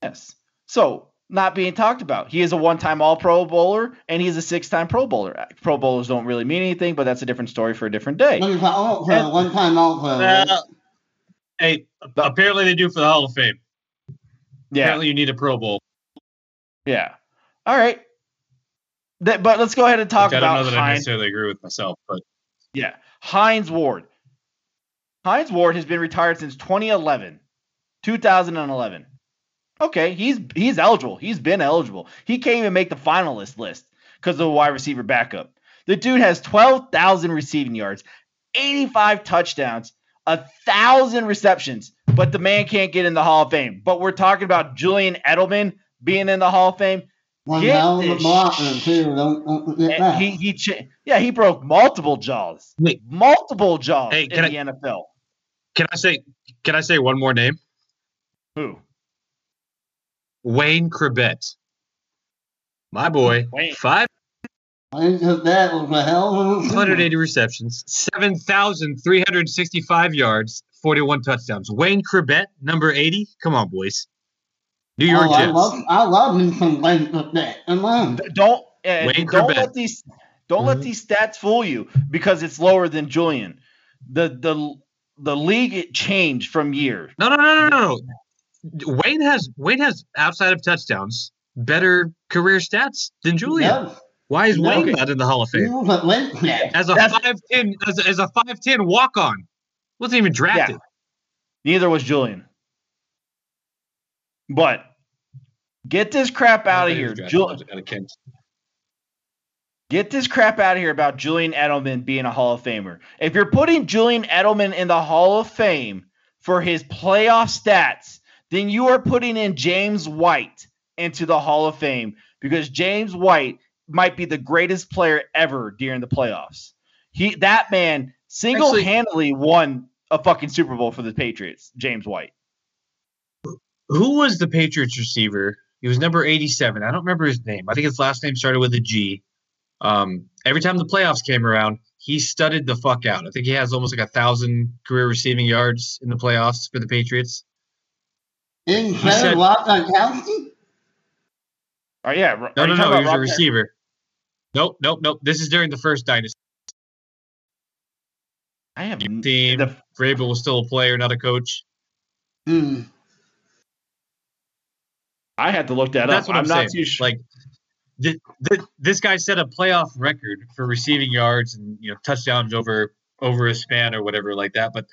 yes. So not being talked about. He is a one-time All-Pro bowler and he's a six-time Pro Bowler. Pro Bowlers don't really mean anything, but that's a different story for a different day.
One time all pro, one time all pro.
Uh, hey, apparently they do for the Hall of Fame.
Yeah.
Apparently you need a Pro Bowl.
Yeah. All right. That, but let's go ahead and talk
Which I don't know
about
that I
Hines.
necessarily agree with myself, but
Yeah. Hines Ward. Hines Ward has been retired since 2011. 2011. Okay, he's he's eligible. He's been eligible. He can't even make the finalist list because of the wide receiver backup. The dude has 12,000 receiving yards, 85 touchdowns, a thousand receptions, but the man can't get in the Hall of Fame. But we're talking about Julian Edelman being in the Hall of Fame.
One
Get
hell of a
this
blocker too. Don't, don't forget
he he cha- yeah he broke multiple jaws,
Wait.
multiple jaws
Hey,
in
can
the NFL.
can I say can I say one more name?
Who?
Wayne Chrebet. My boy.
Wayne.
Five
I think that was a hell of a
180 receptions, 7,365 yards, 41 touchdowns. Wayne Chrebet, number 80. Come on, boys. New York
oh, I love, I love me some Wayne Chrebet. Come on.
Don't uh,
Wayne
don't
Chrebet.
let these don't let
Mhm.
these stats fool you because it's lower than Julian. The the the league it changed from year.
No, no, no, no, no, no. Wayne has Wayne has outside of touchdowns better career stats than Julian.
No,
Why is
No.
Wayne
Okay.
not in the Hall of Fame?
was a Wayne Chrebet.
As a five ten, as as a five ten walk on, wasn't even drafted.
Neither was Julian. But get this crap out of here. Jul-
Out.
Get this crap out of here about Julian Edelman being a Hall of Famer. If you're putting Julian Edelman in the Hall of Fame for his playoff stats, then you are putting in James White into the Hall of Fame because James White might be the greatest player ever during the playoffs. He that man single-handedly won a fucking Super Bowl for the Patriots, James White.
Who was the Patriots receiver? He was number 87. I don't remember his name. I think his last name started with a G. Um, every time the playoffs came around, he studded the fuck out. I think he has almost like a thousand career receiving yards in the playoffs for the Patriots.
Didn't
He
Trevor
said-
Rock Gronkowski?
Oh yeah,
No,
you
no, no. He was a
Rock-
receiver. Nope, nope, nope. This is during the first dynasty
I have n-
team.
the
Vrabel was still a player, not a coach.
Hmm.
I had to look that
That's
up.
what I'm,
not
saying.
too sure.
Like, th- th- this guy set a playoff record for receiving yards and you know touchdowns over over a span or whatever like that. But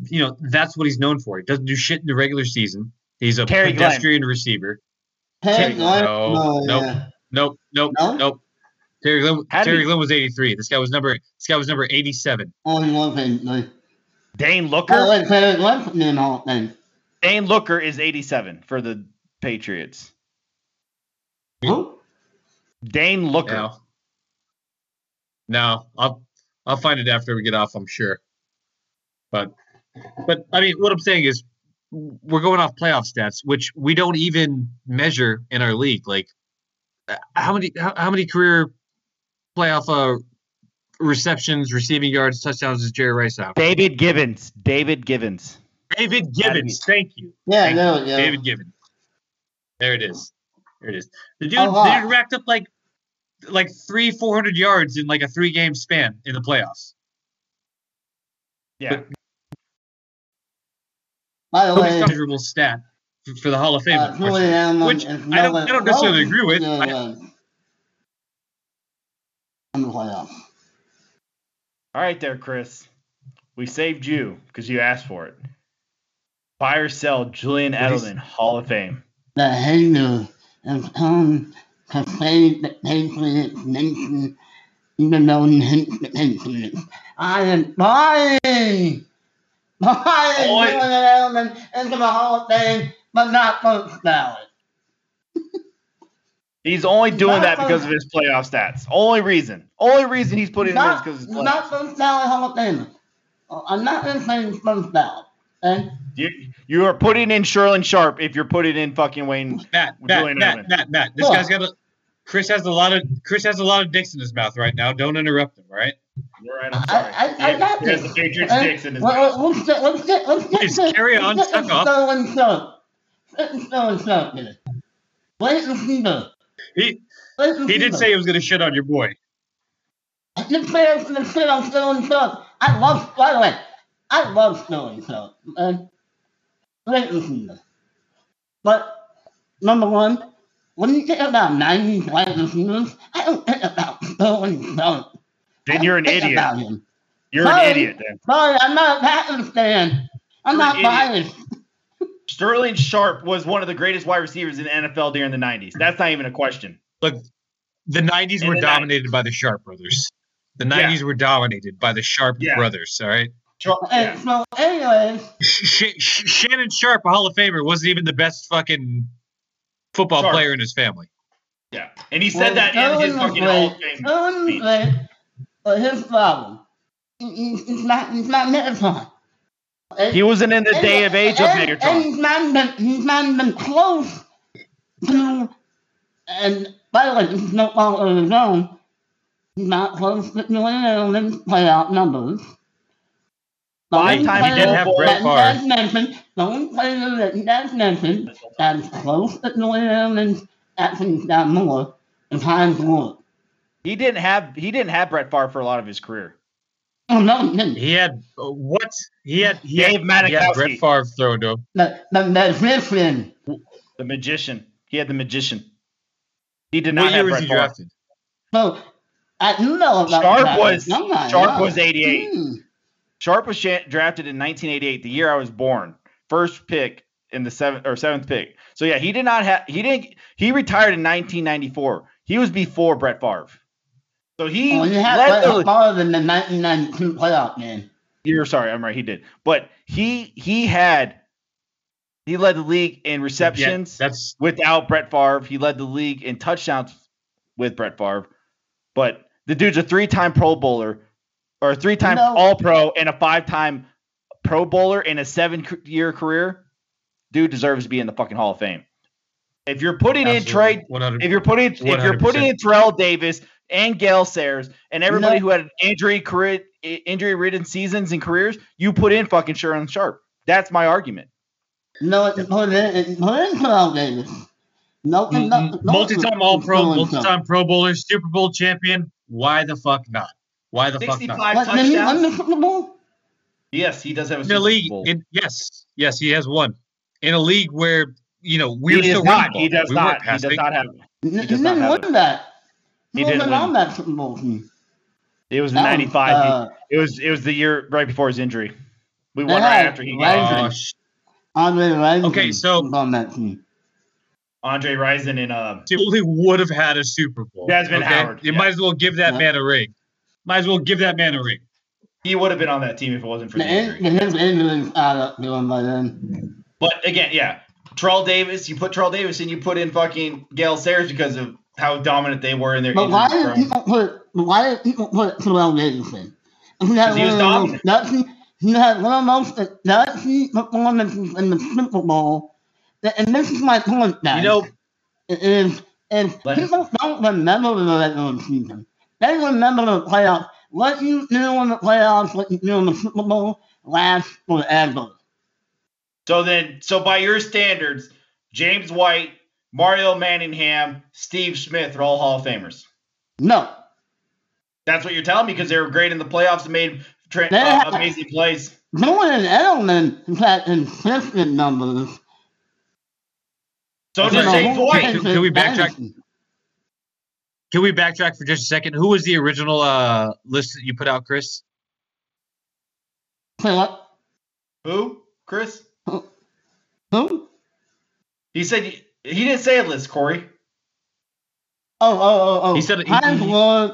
you know that's what he's known for. He doesn't do shit in the regular season. He's a
Terry Glenn.
pedestrian receiver.
Terry
No,
Glenn?
no, oh,
yeah.
Nope, nope,
No?
nope. Terry Glenn,
How
Terry
he-
Glenn was 83. This guy was number this guy was number 87.
Oh, he wasn't. Like,
Dane Looker.
Oh, I like Terry Glenn put me in.
Dane Looker is 87 for the Patriots.
Who?
Dane Looker.
No. No, I'll I'll find it after we get off, I'm sure. But but I mean what I'm saying is we're going off playoff stats, which we don't even measure in our league. Like, uh, how many how, how many career playoff uh, receptions, receiving yards, touchdowns does Jerry Rice have?
David Givens. David Givens.
David Givens. Thank you.
Yeah,
Thank
there we go.
David Givens. There it is. There it is. The dude,
A
the dude racked up like like three, four hundred yards in like a three game span in the playoffs.
Yeah.
By the way,
measurable stat for, for the Hall of Fame.
uh, Julian
unfortunately.
Edelman
which I don't,
nowhere
I don't necessarily
close
agree with.
to,
I,
uh, in the playoffs.
All right, there, Chris. We saved you because you asked for it. Buy or sell Julian
What is-
Edelman, Hall of Fame.
The hater has come to save the Patriots nation, even though he hates the Patriots. I am buying, buying
Boy.
Julian Edelman into the Hall of Fame, but not first ballot.
He's only doing
Not
that because of his playoff stats. Only reason. Only reason he's putting in this
Not,
because of his playoffs.
not first ballot Hall of Fame. I'm not going to say first ballot. And
You, you are putting in Sherlin Sharpe if you're putting in fucking Wayne.
Matt,
Julian
Matt, Matt, Matt, Matt. This
What?
guy's got a. Chris has a lot of Chris has a lot of dicks in his mouth right now. Don't interrupt him, all right?
You're right. I'm sorry.
I, I
He-
got
he
this.
the Patriots
Uh,
dicks in his
well,
mouth.
well, Let's get, let's get, let's get
Please,
to-
carry on,
let's get
suck
to
off.
Sterling Sharpe. Let's get Sterling Sharpe here. Wait and the.
He
Wait
he did say he was gonna shit on your boy.
The players can sit on Sterling Sharpe. I love, by the way, I love Sterling Sharpe. And wait and see this. But, number one, when you think about 90s wide receivers, I don't think about Sterling Sharpe. I
Then you're an idiot.
about him.
You're an idiot. Then
Sorry, I'm not a Packers fan. I'm
You're
not
idiot.
biased.
Sterling Sharpe was one of the greatest wide receivers in the NFL during the '90s. That's not even a question.
Look, the '90s
In
were
the
dominated by the Sharpe brothers. The '90s were dominated by the Sharpe
Yeah.
brothers. All right.
Sharpe,
And so, anyways,
Sh- Sh- Shannon Sharpe, a Hall of Famer, wasn't even the best fucking football
Sharpe.
player in his family.
yeah, and he said that in his fucking Hall of Fame. Speech.
But his problem, he- he's not, he's not Megatron.
He wasn't in the
And-
day of age of
and- And he's not even, he's not even close to, and by the way, this is no fault of his own, he's not close to Julian Edelman's playoff numbers. The only
Five-time
He didn't have Brett Favre.
has mentioned, the only player that he has mentioned that is close to Julian Edelman's actually he's got more is Hines Ward.
He didn't have he didn't have Brett Favre for a lot of his career.
Oh, no, he didn't.
He had uh, what? He had he
Dave
had, he had Brett Favre thrown to him.
The, the magician.
The magician. He had the magician. He did not
What year
have
was
Brett
he
Favre.
drafted?
So, I do know about
Sharpe
that.
was-
not-
Sharpe
yeah.
was 88.
Hmm.
Sharpe was drafted in 1988, the year I was born. First pick in the seventh or seventh pick. So yeah, he did not have. He didn't. He retired in 1994. He was before Brett Favre. So he
Well, you had
led
Brett
the,
Favre in the 1992 playoff game.
You're sorry, I'm right. He did, but he he had he led the league in receptions
Yeah, that's
without Brett Favre. He led the league in touchdowns with Brett Favre, but the dude's a three-time Pro Bowler or a three-time
No.
All-Pro and a five-time Pro Bowler in a seven-year career. Dude deserves to be in the fucking Hall of Fame. If you're putting in Trey,
100.
if you're putting if you're putting in Terrell Davis and Gale Sayers and everybody
No.
who had injury career injury ridden seasons and careers, you put in fucking Sharon Sharpe. That's my argument.
No, it put in, put in Terrell Davis. No, no, no, no,
multi-time All-Pro,
no, no.
multi-time Pro Bowler, Super Bowl champion. Why the fuck not? Why the fuck not?
65
What, did he win the Super Bowl?
Yes, he does have a
In a
Super
league,
Bowl.
in, yes, yes, he has one. In a league where you know we
he does
still
not.
winning
He does
we
not. He does not have.
He,
does
didn't
not have
win that.
He
He,
didn't win.
on that Super Bowl team.
It was '95.
uh,
it was it was the year right before his injury. We won right after he got injured.
sh-
Andre Rison
Okay, so-
was on that team.
Andre Rison and uh,
Totally would have had a Super Bowl.
Desmond
okay?
Howard,
You
yeah.
might as well give that
Yeah.
man a ring. Might as well give that man a ring.
he would have been on that team if it wasn't for
The
the injury.
in- his injuries add up to him by then.
But again, yeah, Terrell Davis. You put Terrell Davis and you put in fucking Gale Sayers because of how dominant they were in their
But why did people put why did people put Terrell Davis in? He had
he was
one of those
dominant.
Production, he had one of the most embarrassing performances in the Super Bowl. And this is my point, guys.
You know,
is
Let-
people don't remember the regular season, they remember the playoffs. What you do in the playoffs, what you do in the Super Bowl, lasts forever.
So then, so by your standards, James White, Mario Manningham, Steve Smith are all Hall of Famers.
No.
That's what you're telling me because they were great in the playoffs and made tra-
Yeah.
uh, amazing plays.
Julian Edelman had consistent numbers.
So
You
did
know,
James White.
Can- can we backtrack? can we backtrack for just a second? Who was the original uh, list that you put out, Chris?
Say what?
Who? Chris?
Who?
He said he, he didn't say a list, Corey.
Oh, oh, oh, oh.
He said- he-
Hines
he-
Ward,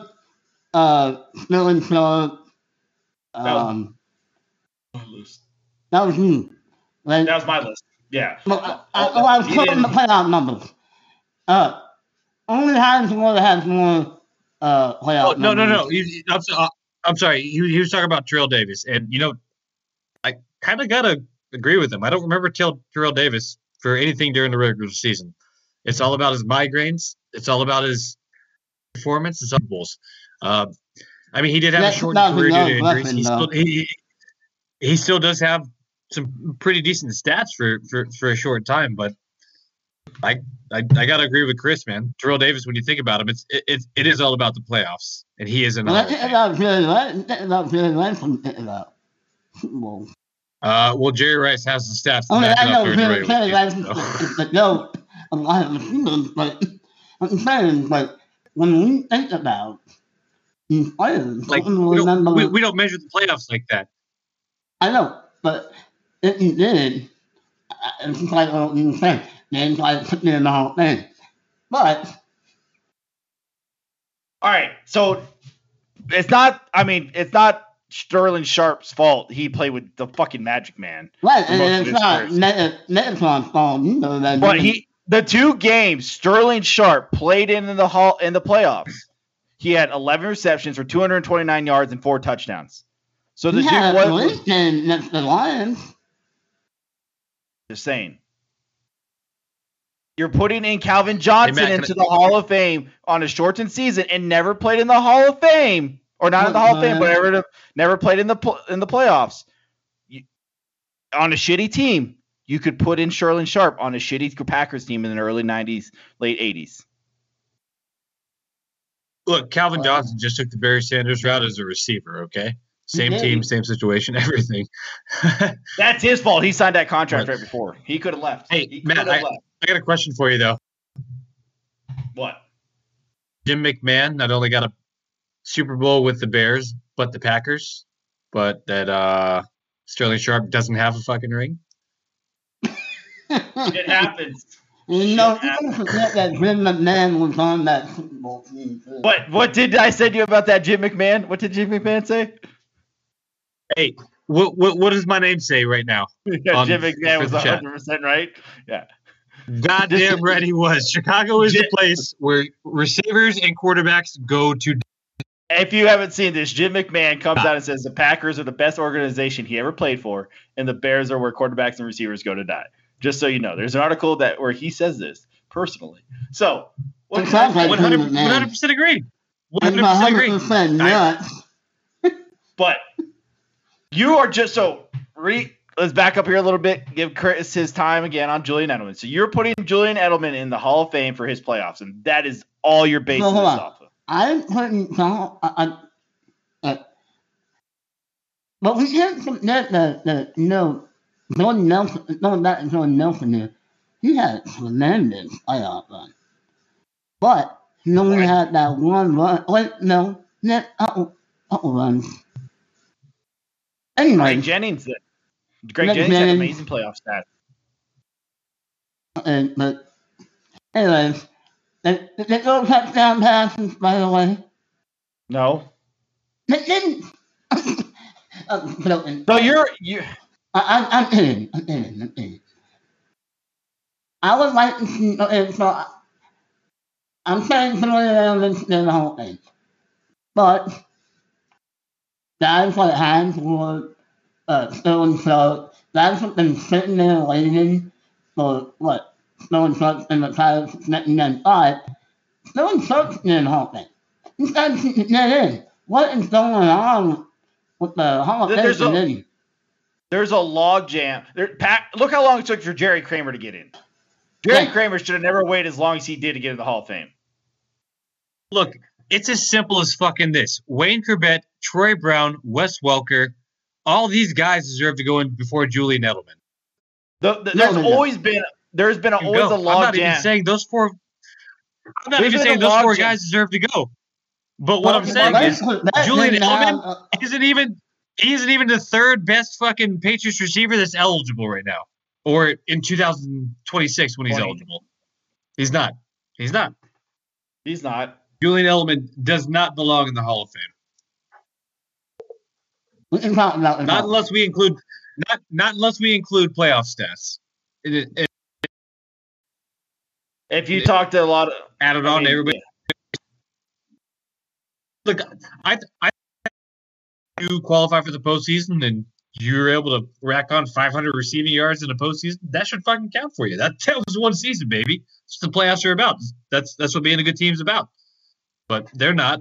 uh, Sterling Sharp,
was-
um, that was me. Right?
That was my list. Yeah.
Well, I, I, well, I was
He
putting the
didn't-
playoff numbers. Uh, only Hines Ward has more uh, playoff
Oh, no, no,
numbers.
no. You- you- I'm, so- uh, I'm sorry. He, he was talking about Terrell Davis, and you know, I kind of gotta agree with him. I don't remember Terrell, Terrell Davis for anything during the regular season. It's all about his migraines. It's all about his performance. It's all bulls. Uh, I mean, he did have
That's
a short career due to injuries. He still, he, he still does have some pretty decent stats for, for, for a short time, but I, I I gotta agree with Chris, man. Terrell Davis, when you think about him, it's it, it, it is all about the playoffs, and he is the
Well,
Hall
let's
of
think
Fame.
about Jerry. Think about Jerry Rice from think about Super Bowl.
Uh, well, Jerry Rice has the stats to
I mean,
back
I know
during the
Jerry,
regular
Jerry Rice
season,
is,
so.
is the GOAT of a lot of receivers, but I'm saying, but when we think about these players,
Like
don't
we
remember.
don't, we, we don't measure the playoffs like that.
I know, but if you did, I- it's just like what you said, then try to put me in the whole thing. But
All right. So it's not, I mean, it's not Sterling Sharpe's fault. He played with the fucking Magic Man.
right, and
most of
it's not
careers.
Net- Megatron's uh, fault. That
But he, the two games Sterling Sharpe played in, in the hall in the playoffs, he had 11 receptions for 229 yards and four touchdowns. So the
he
dude
had
was,
a
was
next the Lions.
just saying. You're putting in Calvin Johnson
Matt,
into
I-
the Hall of Fame on a shortened season and never played in the Hall of Fame, or not in the Hall of Fame, but never, never played in the in the playoffs. You, on a shitty team, you could put in Sherlin Sharpe on a shitty Packers team in the early '90s, late '80s.
Look, Calvin Johnson just took the Barry Sanders route as a receiver. Okay, same team, same situation, everything.
That's his fault. He signed that contract
What?
right before. He could have left.
Hey,
he
Matt, I-
left.
I got a question for you though.
What?
Jim McMahon not only got a Super Bowl with the Bears, but the Packers, but that uh Sterling Sharpe doesn't have a fucking ring.
It happens.
You know,
Shit
forget that Jim McMahon was on that Super Bowl team. too.
What? What did I say to you about that Jim McMahon? What did Jim McMahon say?
Hey, what what, what does my name say right now?
Yeah,
On-
Jim McMahon was
the
100 percent right. Yeah.
Goddamn right he was. Chicago is the place where receivers and quarterbacks go to.
If you haven't seen this, Jim McMahon comes ah. out and says the Packers are the best organization he ever played for, and the Bears are where quarterbacks and receivers go to die. Just so you know, there's an article that where he says this personally. So, what
like
100
Jim McMahon.
percent agree.
I'm
100% agree.
nuts.
but you are just so re, let's back up here a little bit. Give Chris his time again on Julian Edelman. So you're putting Julian Edelman in the Hall of Fame for his playoffs, and that is all you're basing
No, hold on.
off of.
I couldn't tell. I, I, uh, but we can't forget that, that you know, Jordan Nelson, going back to Jordan Nelson here, he had a tremendous playoff run. But he only had that one run. Wait, no, that couple, couple runs. Anyway,
Greg Jennings did. Greg
Greg
Jennings had amazing playoff stats.
And, but anyways, they, they go touchdown passes, by the way.
No.
They didn't. uh, so,
So you're you.
I, I, I'm in. I'm in. I'm in. I would like to see. Okay, so I, I'm saying some of the elements in the whole thing, but that's what Hines Ward, uh, so and so. That's what been sitting there waiting for what? So and so in the title since 1995. So and so's in Hall of Fame. These shouldn't get in. What is going on with the Hall of Fame
there's a-
committee?
There's a log jam. There, Pat, look how long it took for Jerry Kramer to get in. Jerry
Yeah.
Kramer should have never waited as long as he did to get in the Hall of Fame.
Look, it's as simple as fucking this. Wayne Chrebet, Troy Brown, Wes Welker, all these guys deserve to go in before Julian Edelman.
The, the,
No,
there's
no, no.
always been there's been a,
You
always
go.
a
I'm
log
not
jam.
even saying those four. I'm not
There's
even saying those four
jam.
guys deserve to go. But what I'm saying
that's
is,
that
Julian
didn't
Edelman
uh,
isn't even he isn't even the third best fucking Patriots receiver that's eligible right now, or in 2026 when he's
20.
eligible. He's not. He's not.
He's not.
Julian Edelman does not belong in the Hall of Fame.
we can talk about this
Not unless we include not not unless we include playoff stats. It, it, it
If you talk to a lot of
added
I
on
mean,
to everybody. Look, I I you qualify for the postseason and you're able to rack on 500 receiving yards in the postseason. That should fucking count for you. That that was one season, baby. That's what the playoffs are about. That's that's what being a good team's about. But they're not.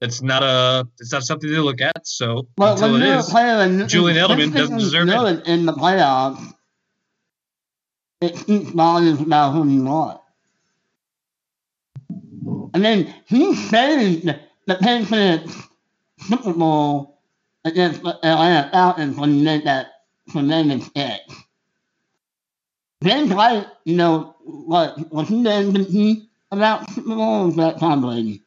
It's not a. It's not something to look at. So
But
until
when
it
you're
is,
playing
Julian Edelman doesn't deserve it.
good in the playoffs, it speaks volumes about who you are. I mean, he saved the Patriots Super Bowl against the Atlanta Falcons when he made that tremendous catch. James White, you know, what, was he the MVP about Super Bowl was that Tom Brady?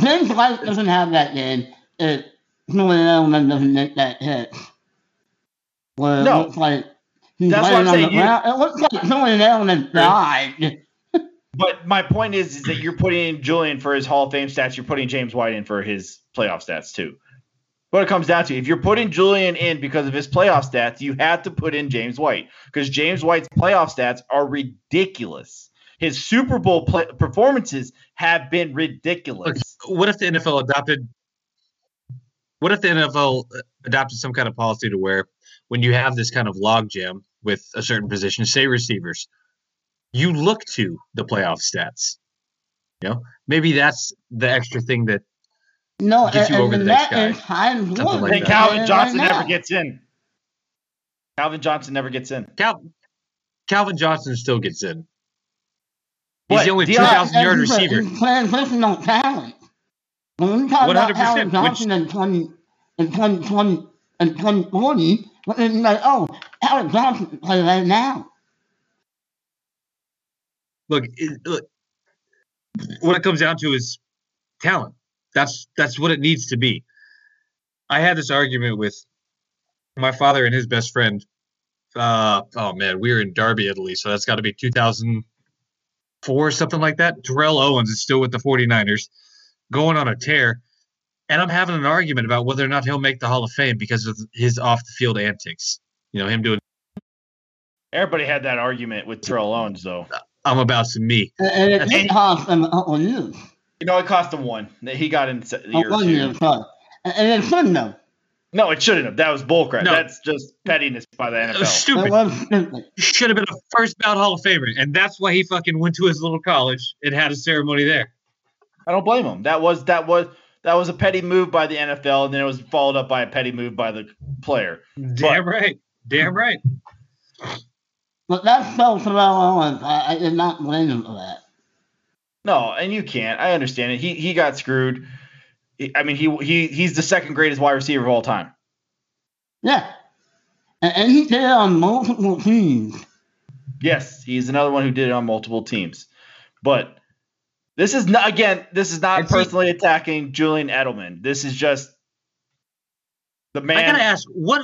James White doesn't have that game if Julian Edelman doesn't make that hit. Where it
No.
looks like he's
That's what I'm saying, you-
It looks like Julian Edelman died.
But my point is, is that you're putting in Julian for his Hall of Fame stats. You're putting James White in for his playoff stats too. What it comes down to, if you're putting Julian in because of his playoff stats, you have to put in James White because James White's playoff stats are ridiculous. His Super Bowl play- performances have been ridiculous.
Look, what if the NFL adopted? What if the NFL adopted some kind of policy to where, when you have this kind of logjam with a certain position, say receivers, you look to the playoff stats. You know, maybe that's the extra thing that
No,
Get you
and,
over
and
the next guy.
is Hines
Something like
and
that.
Calvin Johnson
now.
never gets in. Calvin Johnson never gets in.
Cal- Calvin Johnson still gets in. He's
But
the only 2,000 yard
And he's a-
receiver.
He's transitional talent. When we talk
100%,
Calvin Johnson in 20, in 2020 and 2040, we're like, oh, Calvin Johnson play now.
look, it, look, what it comes down to is talent. That's that's what it needs to be. I had this argument with my father and his best friend. Uh, oh man, we were in Derby, Italy, so that's got to be 2004, something like that. Terrell Owens is still with the 49ers, going on a tear, and I'm having an argument about whether or not he'll make the Hall of Fame because of his off the field antics. You know, him doing
Everybody had that argument with Terrell Owens, though.
I'm about to me.
And, and it
And-
did cost him a couple years.
You know, it cost him one. He got in the
Oh,
year or
one year, sorry. And, and it shouldn't have.
No, it shouldn't have. That was bullcrap.
No.
That's just pettiness by the NFL.
Stupid.
was stupid.
should have been a first bout Hall of Famer, and that's why he fucking went to his little college and had a ceremony there.
I don't blame him. That was that was that was a petty move by the NFL, and then it was followed up by a petty move by the player.
Damn right, damn right.
But that's so Terrell Owens. I, I did not blame him for that.
No, and you can't. I understand it. He he got screwed. I mean, he he he's the second greatest wide receiver of all time.
Yeah. And, and he did it on multiple teams.
Yes, he's another one who did it on multiple teams. But this is not again. This is not
And see-
personally attacking Julian Edelman. This is just the man.
I gotta ask, what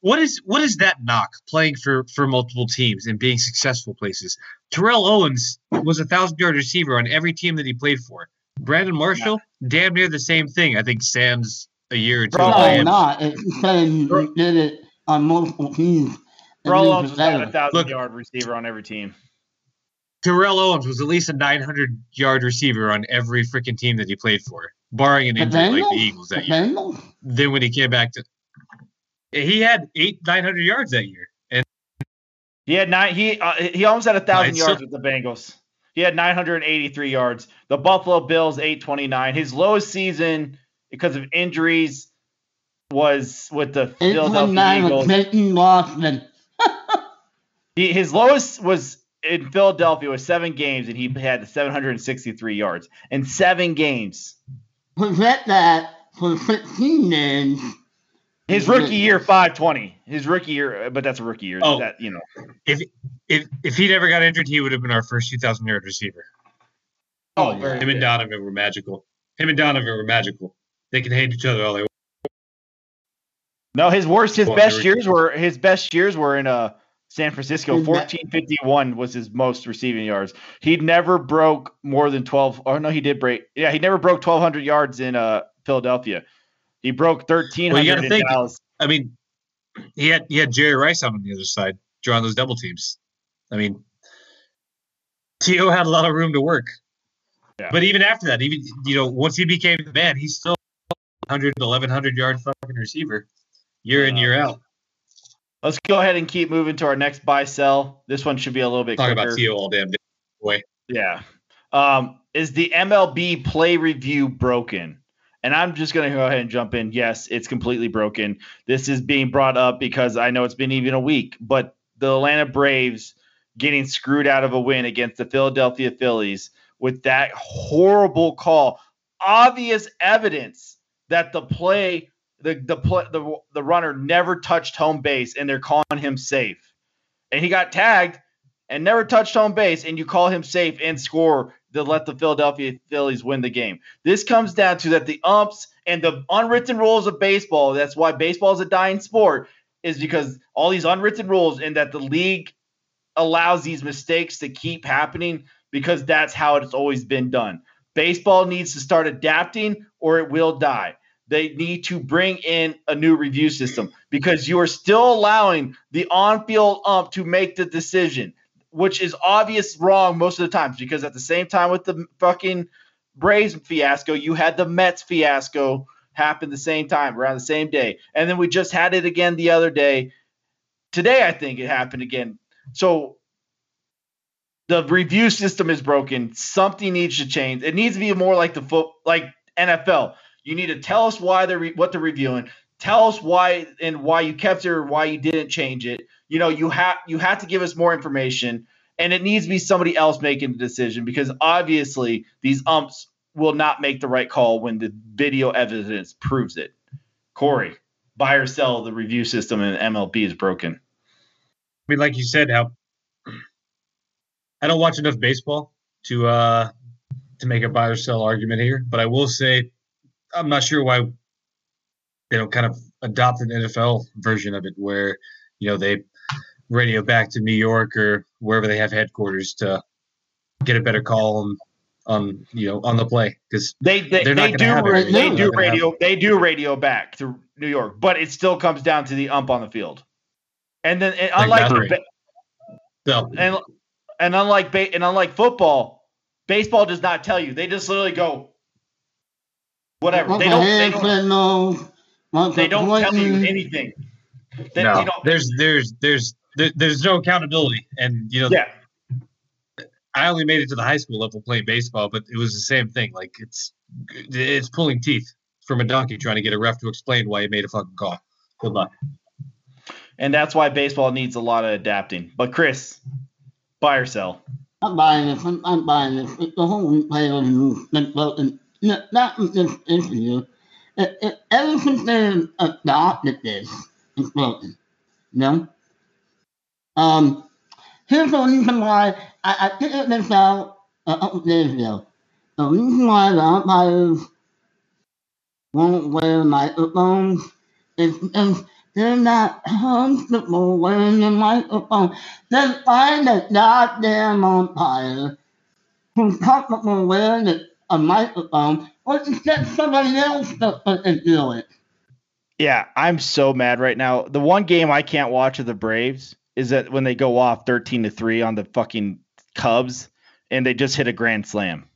what is what is that knock playing for for multiple teams and being successful places? Terrell Owens was a thousand yard receiver on every team that he played for. Brandon Marshall, damn near the same thing. I think Sam's a year or two.
Bro,
No, not. It's saying he did it on multiple teams. and
Terrell Owens was not a thousand
Look-
yard receiver on every team.
Terrell Owens was at least a 900 yard receiver on every freaking team that he played for. barring an
The
injury like the Eagles
The
that year.
Bengals?
Then when he came back to, he had eight nine hundred yards that year, and
He had nine. He uh, he almost had a thousand yards
six-
with the Bengals. He had 983 yards. The Buffalo Bills 829. His lowest season because of injuries was with the Philadelphia
829 with
Eagles.
Clayton Lawson.
He, his lowest was in Philadelphia was seven games, and he had 763 yards in seven games.
Forget that for 16 games.
His rookie year 520. His rookie year, but that's a rookie year.
Oh.
That you know.
if if if he never got injured, he would have been our first two thousand yard receiver.
Oh,
very
yeah.
Him and Donovan were magical. Him and Donovan were magical. They can hate each other all they want.
No, his worst, his
Well,
best years were his best years were in uh San Francisco. Fourteen fifty one was his most receiving yards. He never broke more than twelve. Oh, no, he did break. Yeah, he never broke twelve hundred yards in uh Philadelphia. He broke thirteen
Well, you gotta
in
think-
Dallas.
I mean, he had he had Jerry Rice out on the other side drawing those double teams. I mean, T.O. had a lot of room to work.
Yeah.
But even after that, even you know, once he became the man, he's still 100, 1100 yard fucking receiver year in year out.
Let's go ahead and keep moving to our next buy sell. This one should be a little bit
Talk about T.O. all damn day. Boy,
Yeah. Um, is the MLB play review broken? And I'm just going to go ahead and jump in. Yes, it's completely broken. This is being brought up because I know it's been even a week, but the Atlanta Braves getting screwed out of a win against the Philadelphia Phillies with that horrible call. Obvious evidence that the play, the the the, the runner never touched home base and they're calling him safe. And he got tagged and never touched home base, and you call him safe and score to let the Philadelphia Phillies win the game. This comes down to that the umps and the unwritten rules of baseball. That's why baseball is a dying sport, is because all these unwritten rules and that the league allows these mistakes to keep happening because that's how it's always been done. Baseball needs to start adapting or it will die. They need to bring in a new review system because you are still allowing the on field ump to make the decision which is obvious wrong most of the times because at the same time with the fucking Braves fiasco, you had the Mets fiasco happen the same time around the same day. And then we just had it again the other day. Today, I think it happened again. So the review system is broken. Something needs to change. It needs to be more like the foot, like NFL. You need to tell us why they're re- what they're reviewing. Tell us why and why you kept it or why you didn't change it. You know, you have you have to give us more information, and it needs to be somebody else making the decision because obviously these umps will not make the right call when the video evidence proves it. Corey, buy or sell the review system in MLB is broken.
I mean, like you said, I don't watch enough baseball to uh to make a buy or sell argument here, but I will say I'm not sure why they don't kind of adopt an NFL version of it where you know they radio back to New York or wherever they have headquarters to get a better call on on you know on the play because
They they,
They're
they
not
do
gonna have it.
ra-
They're
they do radio they do radio back to New York, but it still comes down to the ump on the field. And then and unlike
that's right.
ba-
so
and and unlike ba- and unlike football, baseball does not tell you. They just literally go whatever. They don't they don't they don't tell you anything. They,
no,
you know,
there's there's there's there, there's no accountability and you know
yeah.
I only made it to the high school level playing baseball, but it was the same thing. Like it's it's pulling teeth from a donkey trying to get a ref to explain why he made a fucking call. Good luck.
And that's why baseball needs a lot of adapting. But Chris, buy or sell?
I'm buying this. I'm, I'm buying this. It's the whole play of the been broken. Not with this issue. It, it, ever since they adopted this, it's broken. Know? Um, here's the reason why I, I figured this out a couple days ago. The reason why the umpires won't wear microphones is because they're not comfortable wearing a microphone. Then find a goddamn umpire who's comfortable wearing a, a microphone, or just get somebody else to fucking do it.
Yeah, I'm so mad right now. The one game I can't watch of the Braves is that when they go off 13 to 3 on the fucking Cubs and they just hit a grand slam.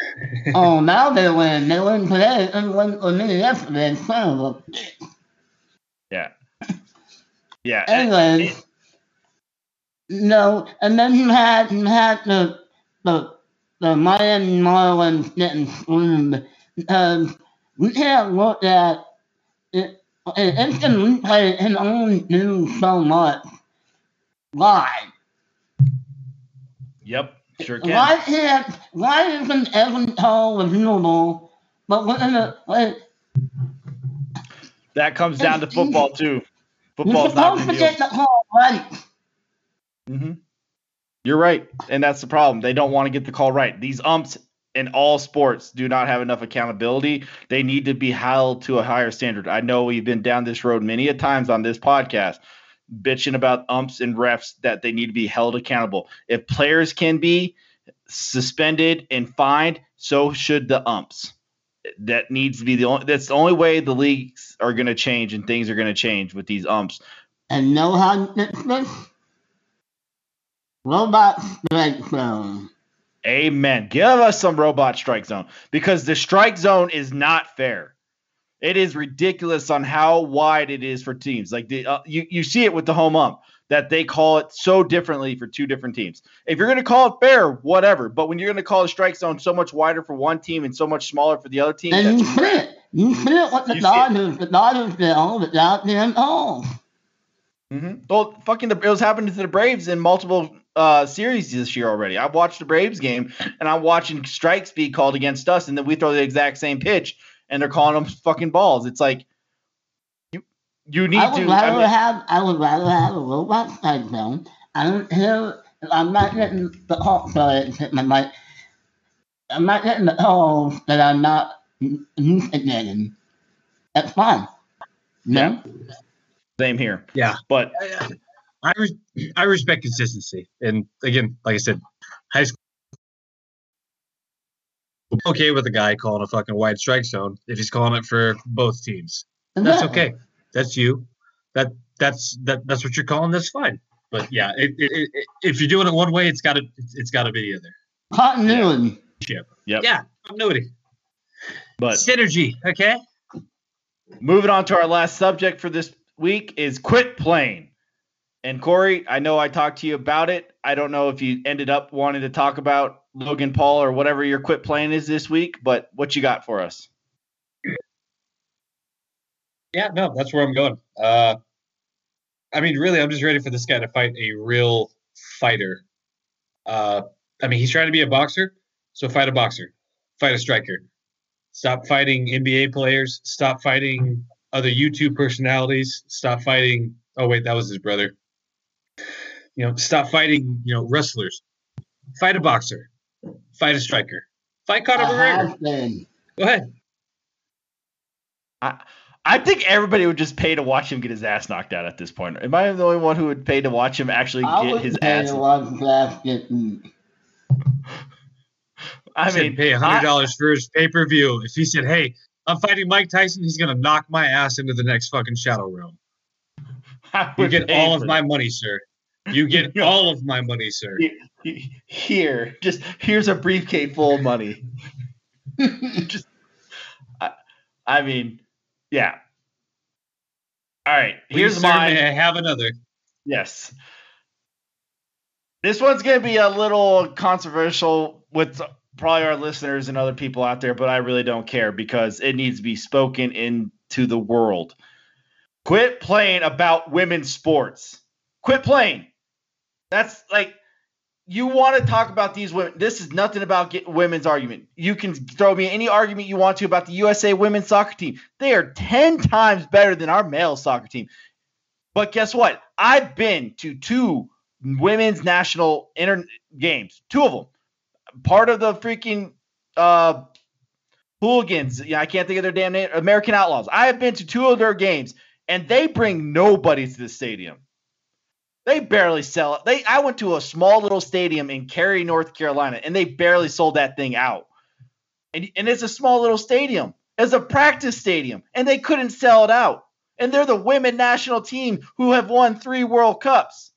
oh, now they win. They win today and win with me yesterday. Son of a bitch.
Yeah. Yeah.
Anyways, no, and then you had you had the the the Miami Marlins getting screwed because we can't look at it. Instant replay can only do so much live.
Yep. Sure can.
Why can't why isn't every call reviewable? But when the like,
That comes down to football too.
you're
Football's not
supposed to get the call right.
hmm You're right, and that's the problem. They don't want to get the call right. These umps in all sports do not have enough accountability. They need to be held to a higher standard. I know we've been down this road many a times on this podcast, bitching about umps and refs that they need to be held accountable. If players can be suspended and fined, so should the umps. That needs to be the only. That's the only way the leagues are going to change and things are going to change with these umps.
And know how? Robot strike zone.
Amen. Give us some robot strike zone because the strike zone is not fair. It is ridiculous on how wide it is for teams. Like the uh, you you see it with the home ump that they call it so differently for two different teams. If you're going to call it fair, whatever. But when you're going to call the strike zone so much wider for one team and so much smaller for the other team,
And you see it. You see it with the
You see it.
Dodgers. The Dodgers bill without them calls.
hmm Well, fucking the it was happening to the Braves in multiple uh, series this year already. I've watched the Braves game and I'm watching strikes be called against us, and then we throw the exact same pitch and they're calling them fucking balls. It's like you you need
I would
to.
rather
I mean,
have I would rather have a robot strike zone. I don't care if I'm not getting the call sorry, my mic. I'm not getting the calls that I'm not used getting. That's fine. No?
same here.
Yeah.
But
I, I, res- I respect consistency, and again, like I said, high school. Okay with a guy calling a fucking wide strike zone if he's calling it for both teams. That's okay. That's you. That that's that that's what you're calling. That's fine. But yeah, it, it, it, if you're doing it one way, it's got to it's got to be the other.
Continuity.
Yep.
Yeah, continuity,
but
synergy. Okay.
moving on to our last subject for this week is quit playing. And Corey, I know I talked to you about it. I don't know if you ended up wanting to talk about Logan Paul or whatever your quit plan is this week, but what you got for us?
Yeah, no, that's where I'm going. Uh, I mean, really, I'm just ready for this guy to fight a real fighter. Uh, I mean, he's trying to be a boxer, so fight a boxer, fight a striker. Stop fighting NBA players. Stop fighting other YouTube personalities. Stop fighting. Oh wait, that was his brother. You know, stop fighting. You know, wrestlers. Fight a boxer. Fight a striker. Fight Conor McGregor. Go ahead.
I I think everybody would just pay to watch him get his ass knocked out at this point. Am I the only one who would pay to watch him actually
I
get
would
his
pay
ass?
to watch Flash get beat.
I
said
mean,
pay
I-
hundred dollars for his pay per view. If he said, "Hey, I'm fighting Mike Tyson," he's gonna knock my ass into the next fucking shadow realm.
I
You get all of
for
my money, sir. You get all of my money, sir.
Here, just here's a briefcase full of money. just, I, I mean, yeah. All right, here's
Please, sir,
mine.
may I have another.
Yes. This one's going to be a little controversial with probably our listeners and other people out there, but I really don't care because it needs to be spoken into the world. Quit playing about women's sports. Quit playing. That's like you want to talk about these women. This is nothing about get women's argument. You can throw me any argument you want to about the USA women's soccer team. They are 10 times better than our male soccer team. But guess what? I've been to two women's national inter games, two of them. Part of the freaking uh, hooligans. Yeah, I can't think of their damn name. American Outlaws. I have been to two of their games, and they bring nobody to the stadium. They barely sell it. They I went to a small little stadium in Cary, North Carolina, and they barely sold that thing out. And, and it's a small little stadium. It's a practice stadium, and they couldn't sell it out. And they're the women national team who have won three World Cups.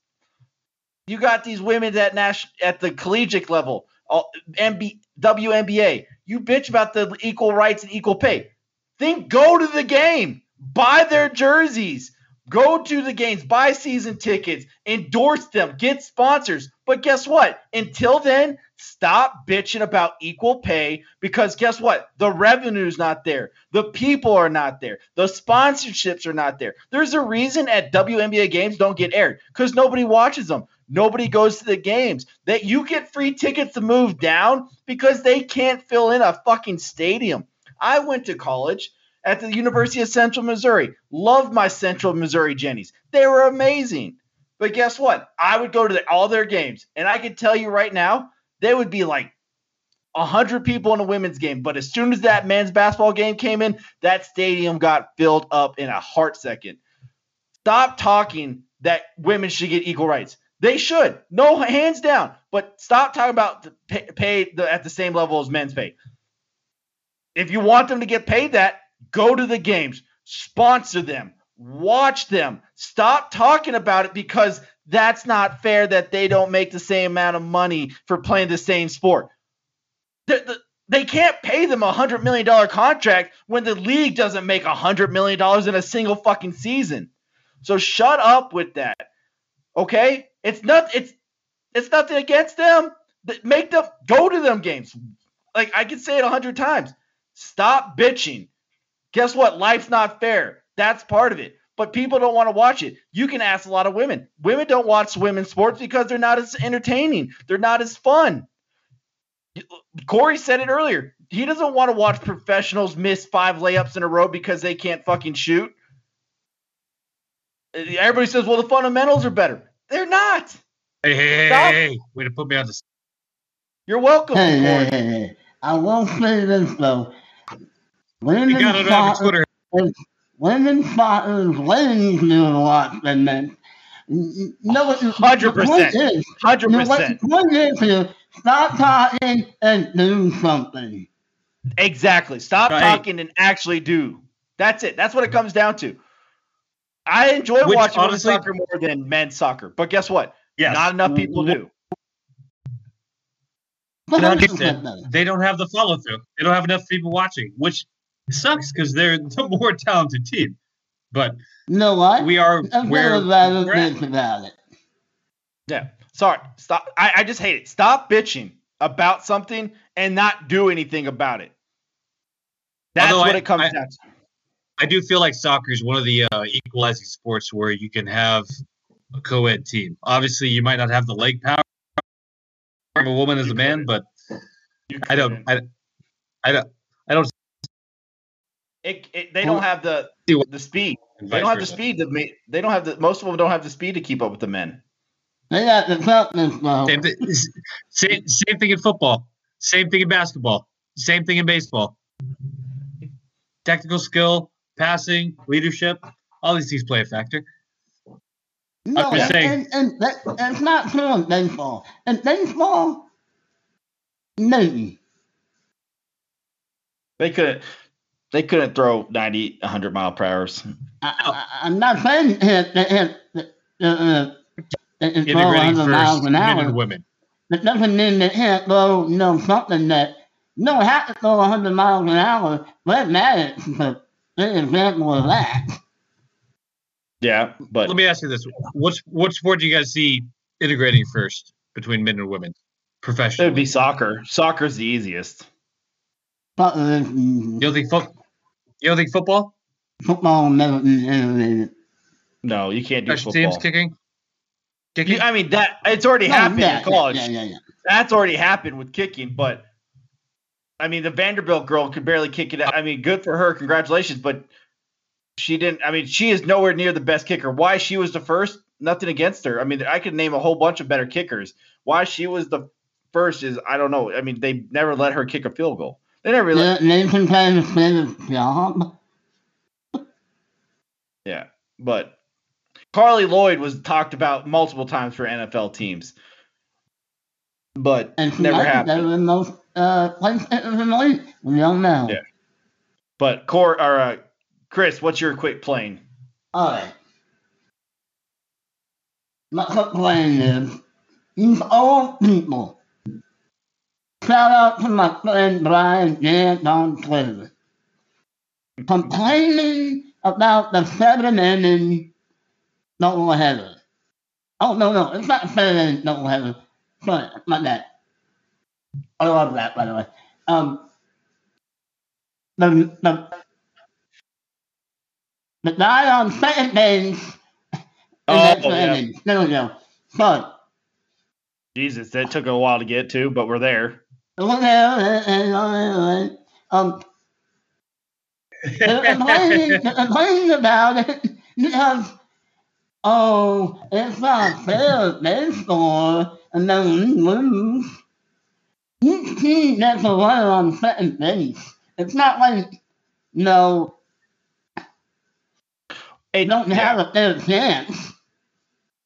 You got these women at national at the collegiate level. MB, WNBA. You bitch about the equal rights and equal pay. Then go to the game, buy their jerseys, go to the games, buy season tickets, endorse them, get sponsors. But guess what? Until then, stop bitching about equal pay because guess what? The revenue's not there. The people are not there. The sponsorships are not there. There's a reason at WNBA games don't get aired because nobody watches them. Nobody goes to the games. That you get free tickets to move down because they can't fill in a fucking stadium. I went to college at the University of Central Missouri. Love my Central Missouri Jennies. They were amazing. But guess what? I would go to the, all their games, and I can tell you right now, there would be like 100 people in a women's game. But as soon as that men's basketball game came in, that stadium got filled up in a heart second. Stop talking that women should get equal rights. They should, no hands down. But stop talking about the pay, pay the, at the same level as men's pay. If you want them to get paid that, go to the games, sponsor them, watch them. Stop talking about it because that's not fair that they don't make the same amount of money for playing the same sport. The, the, they can't pay them a hundred million dollar contract when the league doesn't make a hundred million dollars in a single fucking season. So shut up with that. Okay? It's not it's it's nothing against them. Make them go to them games. Like I can say it a hundred times. Stop bitching. Guess what? Life's not fair. That's part of it. But people don't want to watch it. You can ask a lot of women. Women don't watch women's sports because they're not as entertaining. They're not as fun. Corey said it earlier. He doesn't want to watch professionals miss five layups in a row because they can't fucking shoot. Everybody says, well, the fundamentals are better. They're not.
Hey, hey, Stop. hey, hey, way to put me on the.
You're welcome.
Hey, hey, hey, hey. I won't say this though. Women
you got it on Twitter.
Women fighters ladies knew a lot than men. No,
hundred percent. Hundred percent.
One is to stop talking and do something.
Exactly. Stop right. talking and actually do. That's it. That's what it comes down to. I enjoy Which, watching honestly, soccer more than men's soccer, but guess what? Yes. Not enough people do.
They don't have the follow through. They don't have enough people watching, which sucks because they're the more talented team. But
no, what?
We are
I'm
where
about about it.
Yeah. Sorry. Stop. I, I just hate it. Stop bitching about something and not do anything about it. That's Although what I, it comes
I,
down to.
I do feel like soccer is one of the uh, equalizing sports where you can have a co-ed team. Obviously, you might not have the leg power of a woman as a man, but I don't. I, I don't. I don't.
It, it, they don't have the the speed. They don't have the speed to make. They don't have the. Most of them don't have the speed to keep up with the men.
They got the toughness, though.
Same, th- same, same thing in football. Same thing in basketball. Same thing in baseball. Technical skill, passing, leadership, all these things play a factor.
No, I'm saying. And, and that, that's not true in baseball. In baseball, maybe.
They couldn't. They couldn't throw 90, 100 mile per hours.
I, am not saying hit, hit, hit, uh, uh, throw 100 miles an hour. Men and women. It doesn't mean that hit throw you know something that you don't have to throw 100 miles an hour. But that is an example of that.
Yeah, but
let me ask you this: what what sport do you guys see integrating first between men and women professionally?
It would be soccer. Soccer's the easiest.
But, uh,
you don't think fo- You don't think football?
Football never mm, integrated.
No, you can't do
Special
football.
teams kicking. Kicking.
You, I mean that it's already
No,
happened
yeah,
in college.
Yeah, yeah, yeah.
That's already happened with kicking, but I mean the Vanderbilt girl could barely kick it. I mean, good for her, congratulations, but she didn't. I mean, she is nowhere near the best kicker. Why she was the first? Nothing against her. I mean, I could name a whole bunch of better kickers. Why she was the first is I don't know. I mean, they never let her kick a field goal. They never really.
Yeah, Nathan Taylor did his job.
Yeah, but Carli Lloyd was talked about multiple times for NFL teams, but
And she
never happened.
better than most uh, players in the league. We don't know.
Yeah. But Cor or uh, Chris, what's your quick plane?
Alright. My quick plan is use all people shout out to my friend Brian Grant on Twitter. Complaining about the seven inning doubleheader. Oh, no, no, it's not seven inning doubleheader. Sorry, my bad. I love that, by the way. Um, the, the, the guy on second base in
Oh, yeah.
There we go. Sorry.
Jesus, that took a while to get to, but we're there.
Um, they're complaining, they're complaining about it because, oh, it's not fair they score and then we lose. Team gets a runner on second base. It's not like, no, they don't
yeah.
have a fair chance.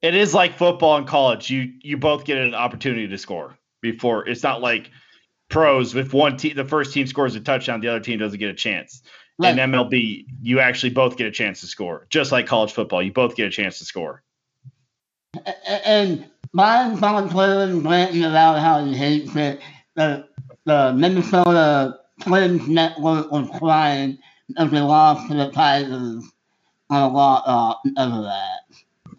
it is like football in college. You you both get an opportunity to score before. It's not like pros. If one team, the first team scores a touchdown, the other team doesn't get a chance.
Like,
In MLB, you actually both get a chance to score, just like college football. You both get a chance to score.
And Brian's on Twitter and ranting about how he hates it. The, the Minnesota Twins network was crying as they lost to the Tigers on a lot uh, of that.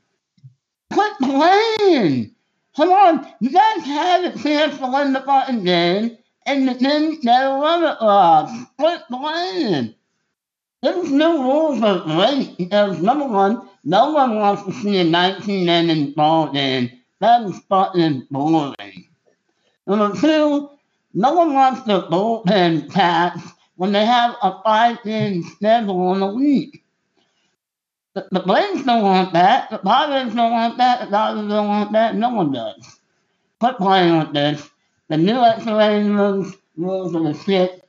Quit playing! Come on, you guys had a chance to win the fucking game, and then didn't get a run it lost. Quit playing! These new rules are great because number one, no one wants to see a 19 inning ball game. That is fucking boring. Number two, no one wants the bullpen tax when they have a five game schedule in a week. The, the don't want that. The Padres don't want that. The Dodgers don't want that. No one does. Quit playing with this. The new X-ray rules, rules are the shit,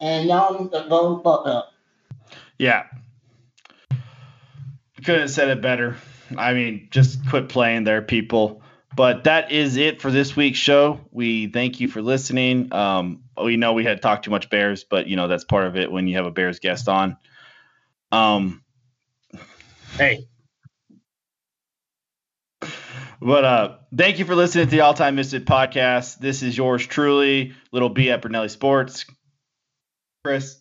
and y'all need to go fuck up.
Yeah. Couldn't have said it better. I mean, just quit playing there, people. But that is it for this week's show. We thank you for listening. Um, we know we had talked too much Bears, but you know that's part of it when you have a Bears guest on. Um,
Hey,
but uh, thank you for listening to the All Time Misfits podcast. This is yours truly, Little B at Bernelli Sports. Chris.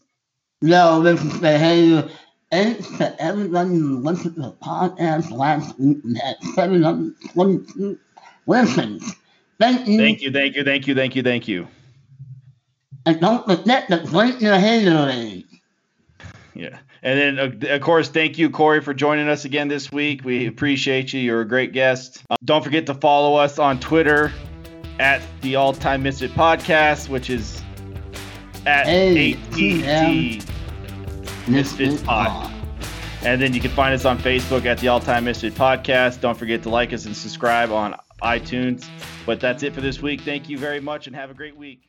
No, this is hey. Thanks to everybody who listened to the podcast last week. We had 722 listens. Thank you.
Thank you, thank you, thank you, thank you, thank you.
And don't forget to drink your haterade.
Yeah. And then, uh, of course, thank you, Corey, for joining us again this week. We appreciate you. You're a great guest. Uh, don't forget to follow us on Twitter at the All Time Misfits Podcast, which is at. ATT Misfits Pod. And then you can find us on Facebook at the All Time Misfits Podcast. Don't forget to like us and subscribe on iTunes. But that's it for this week. Thank you very much and have a great week.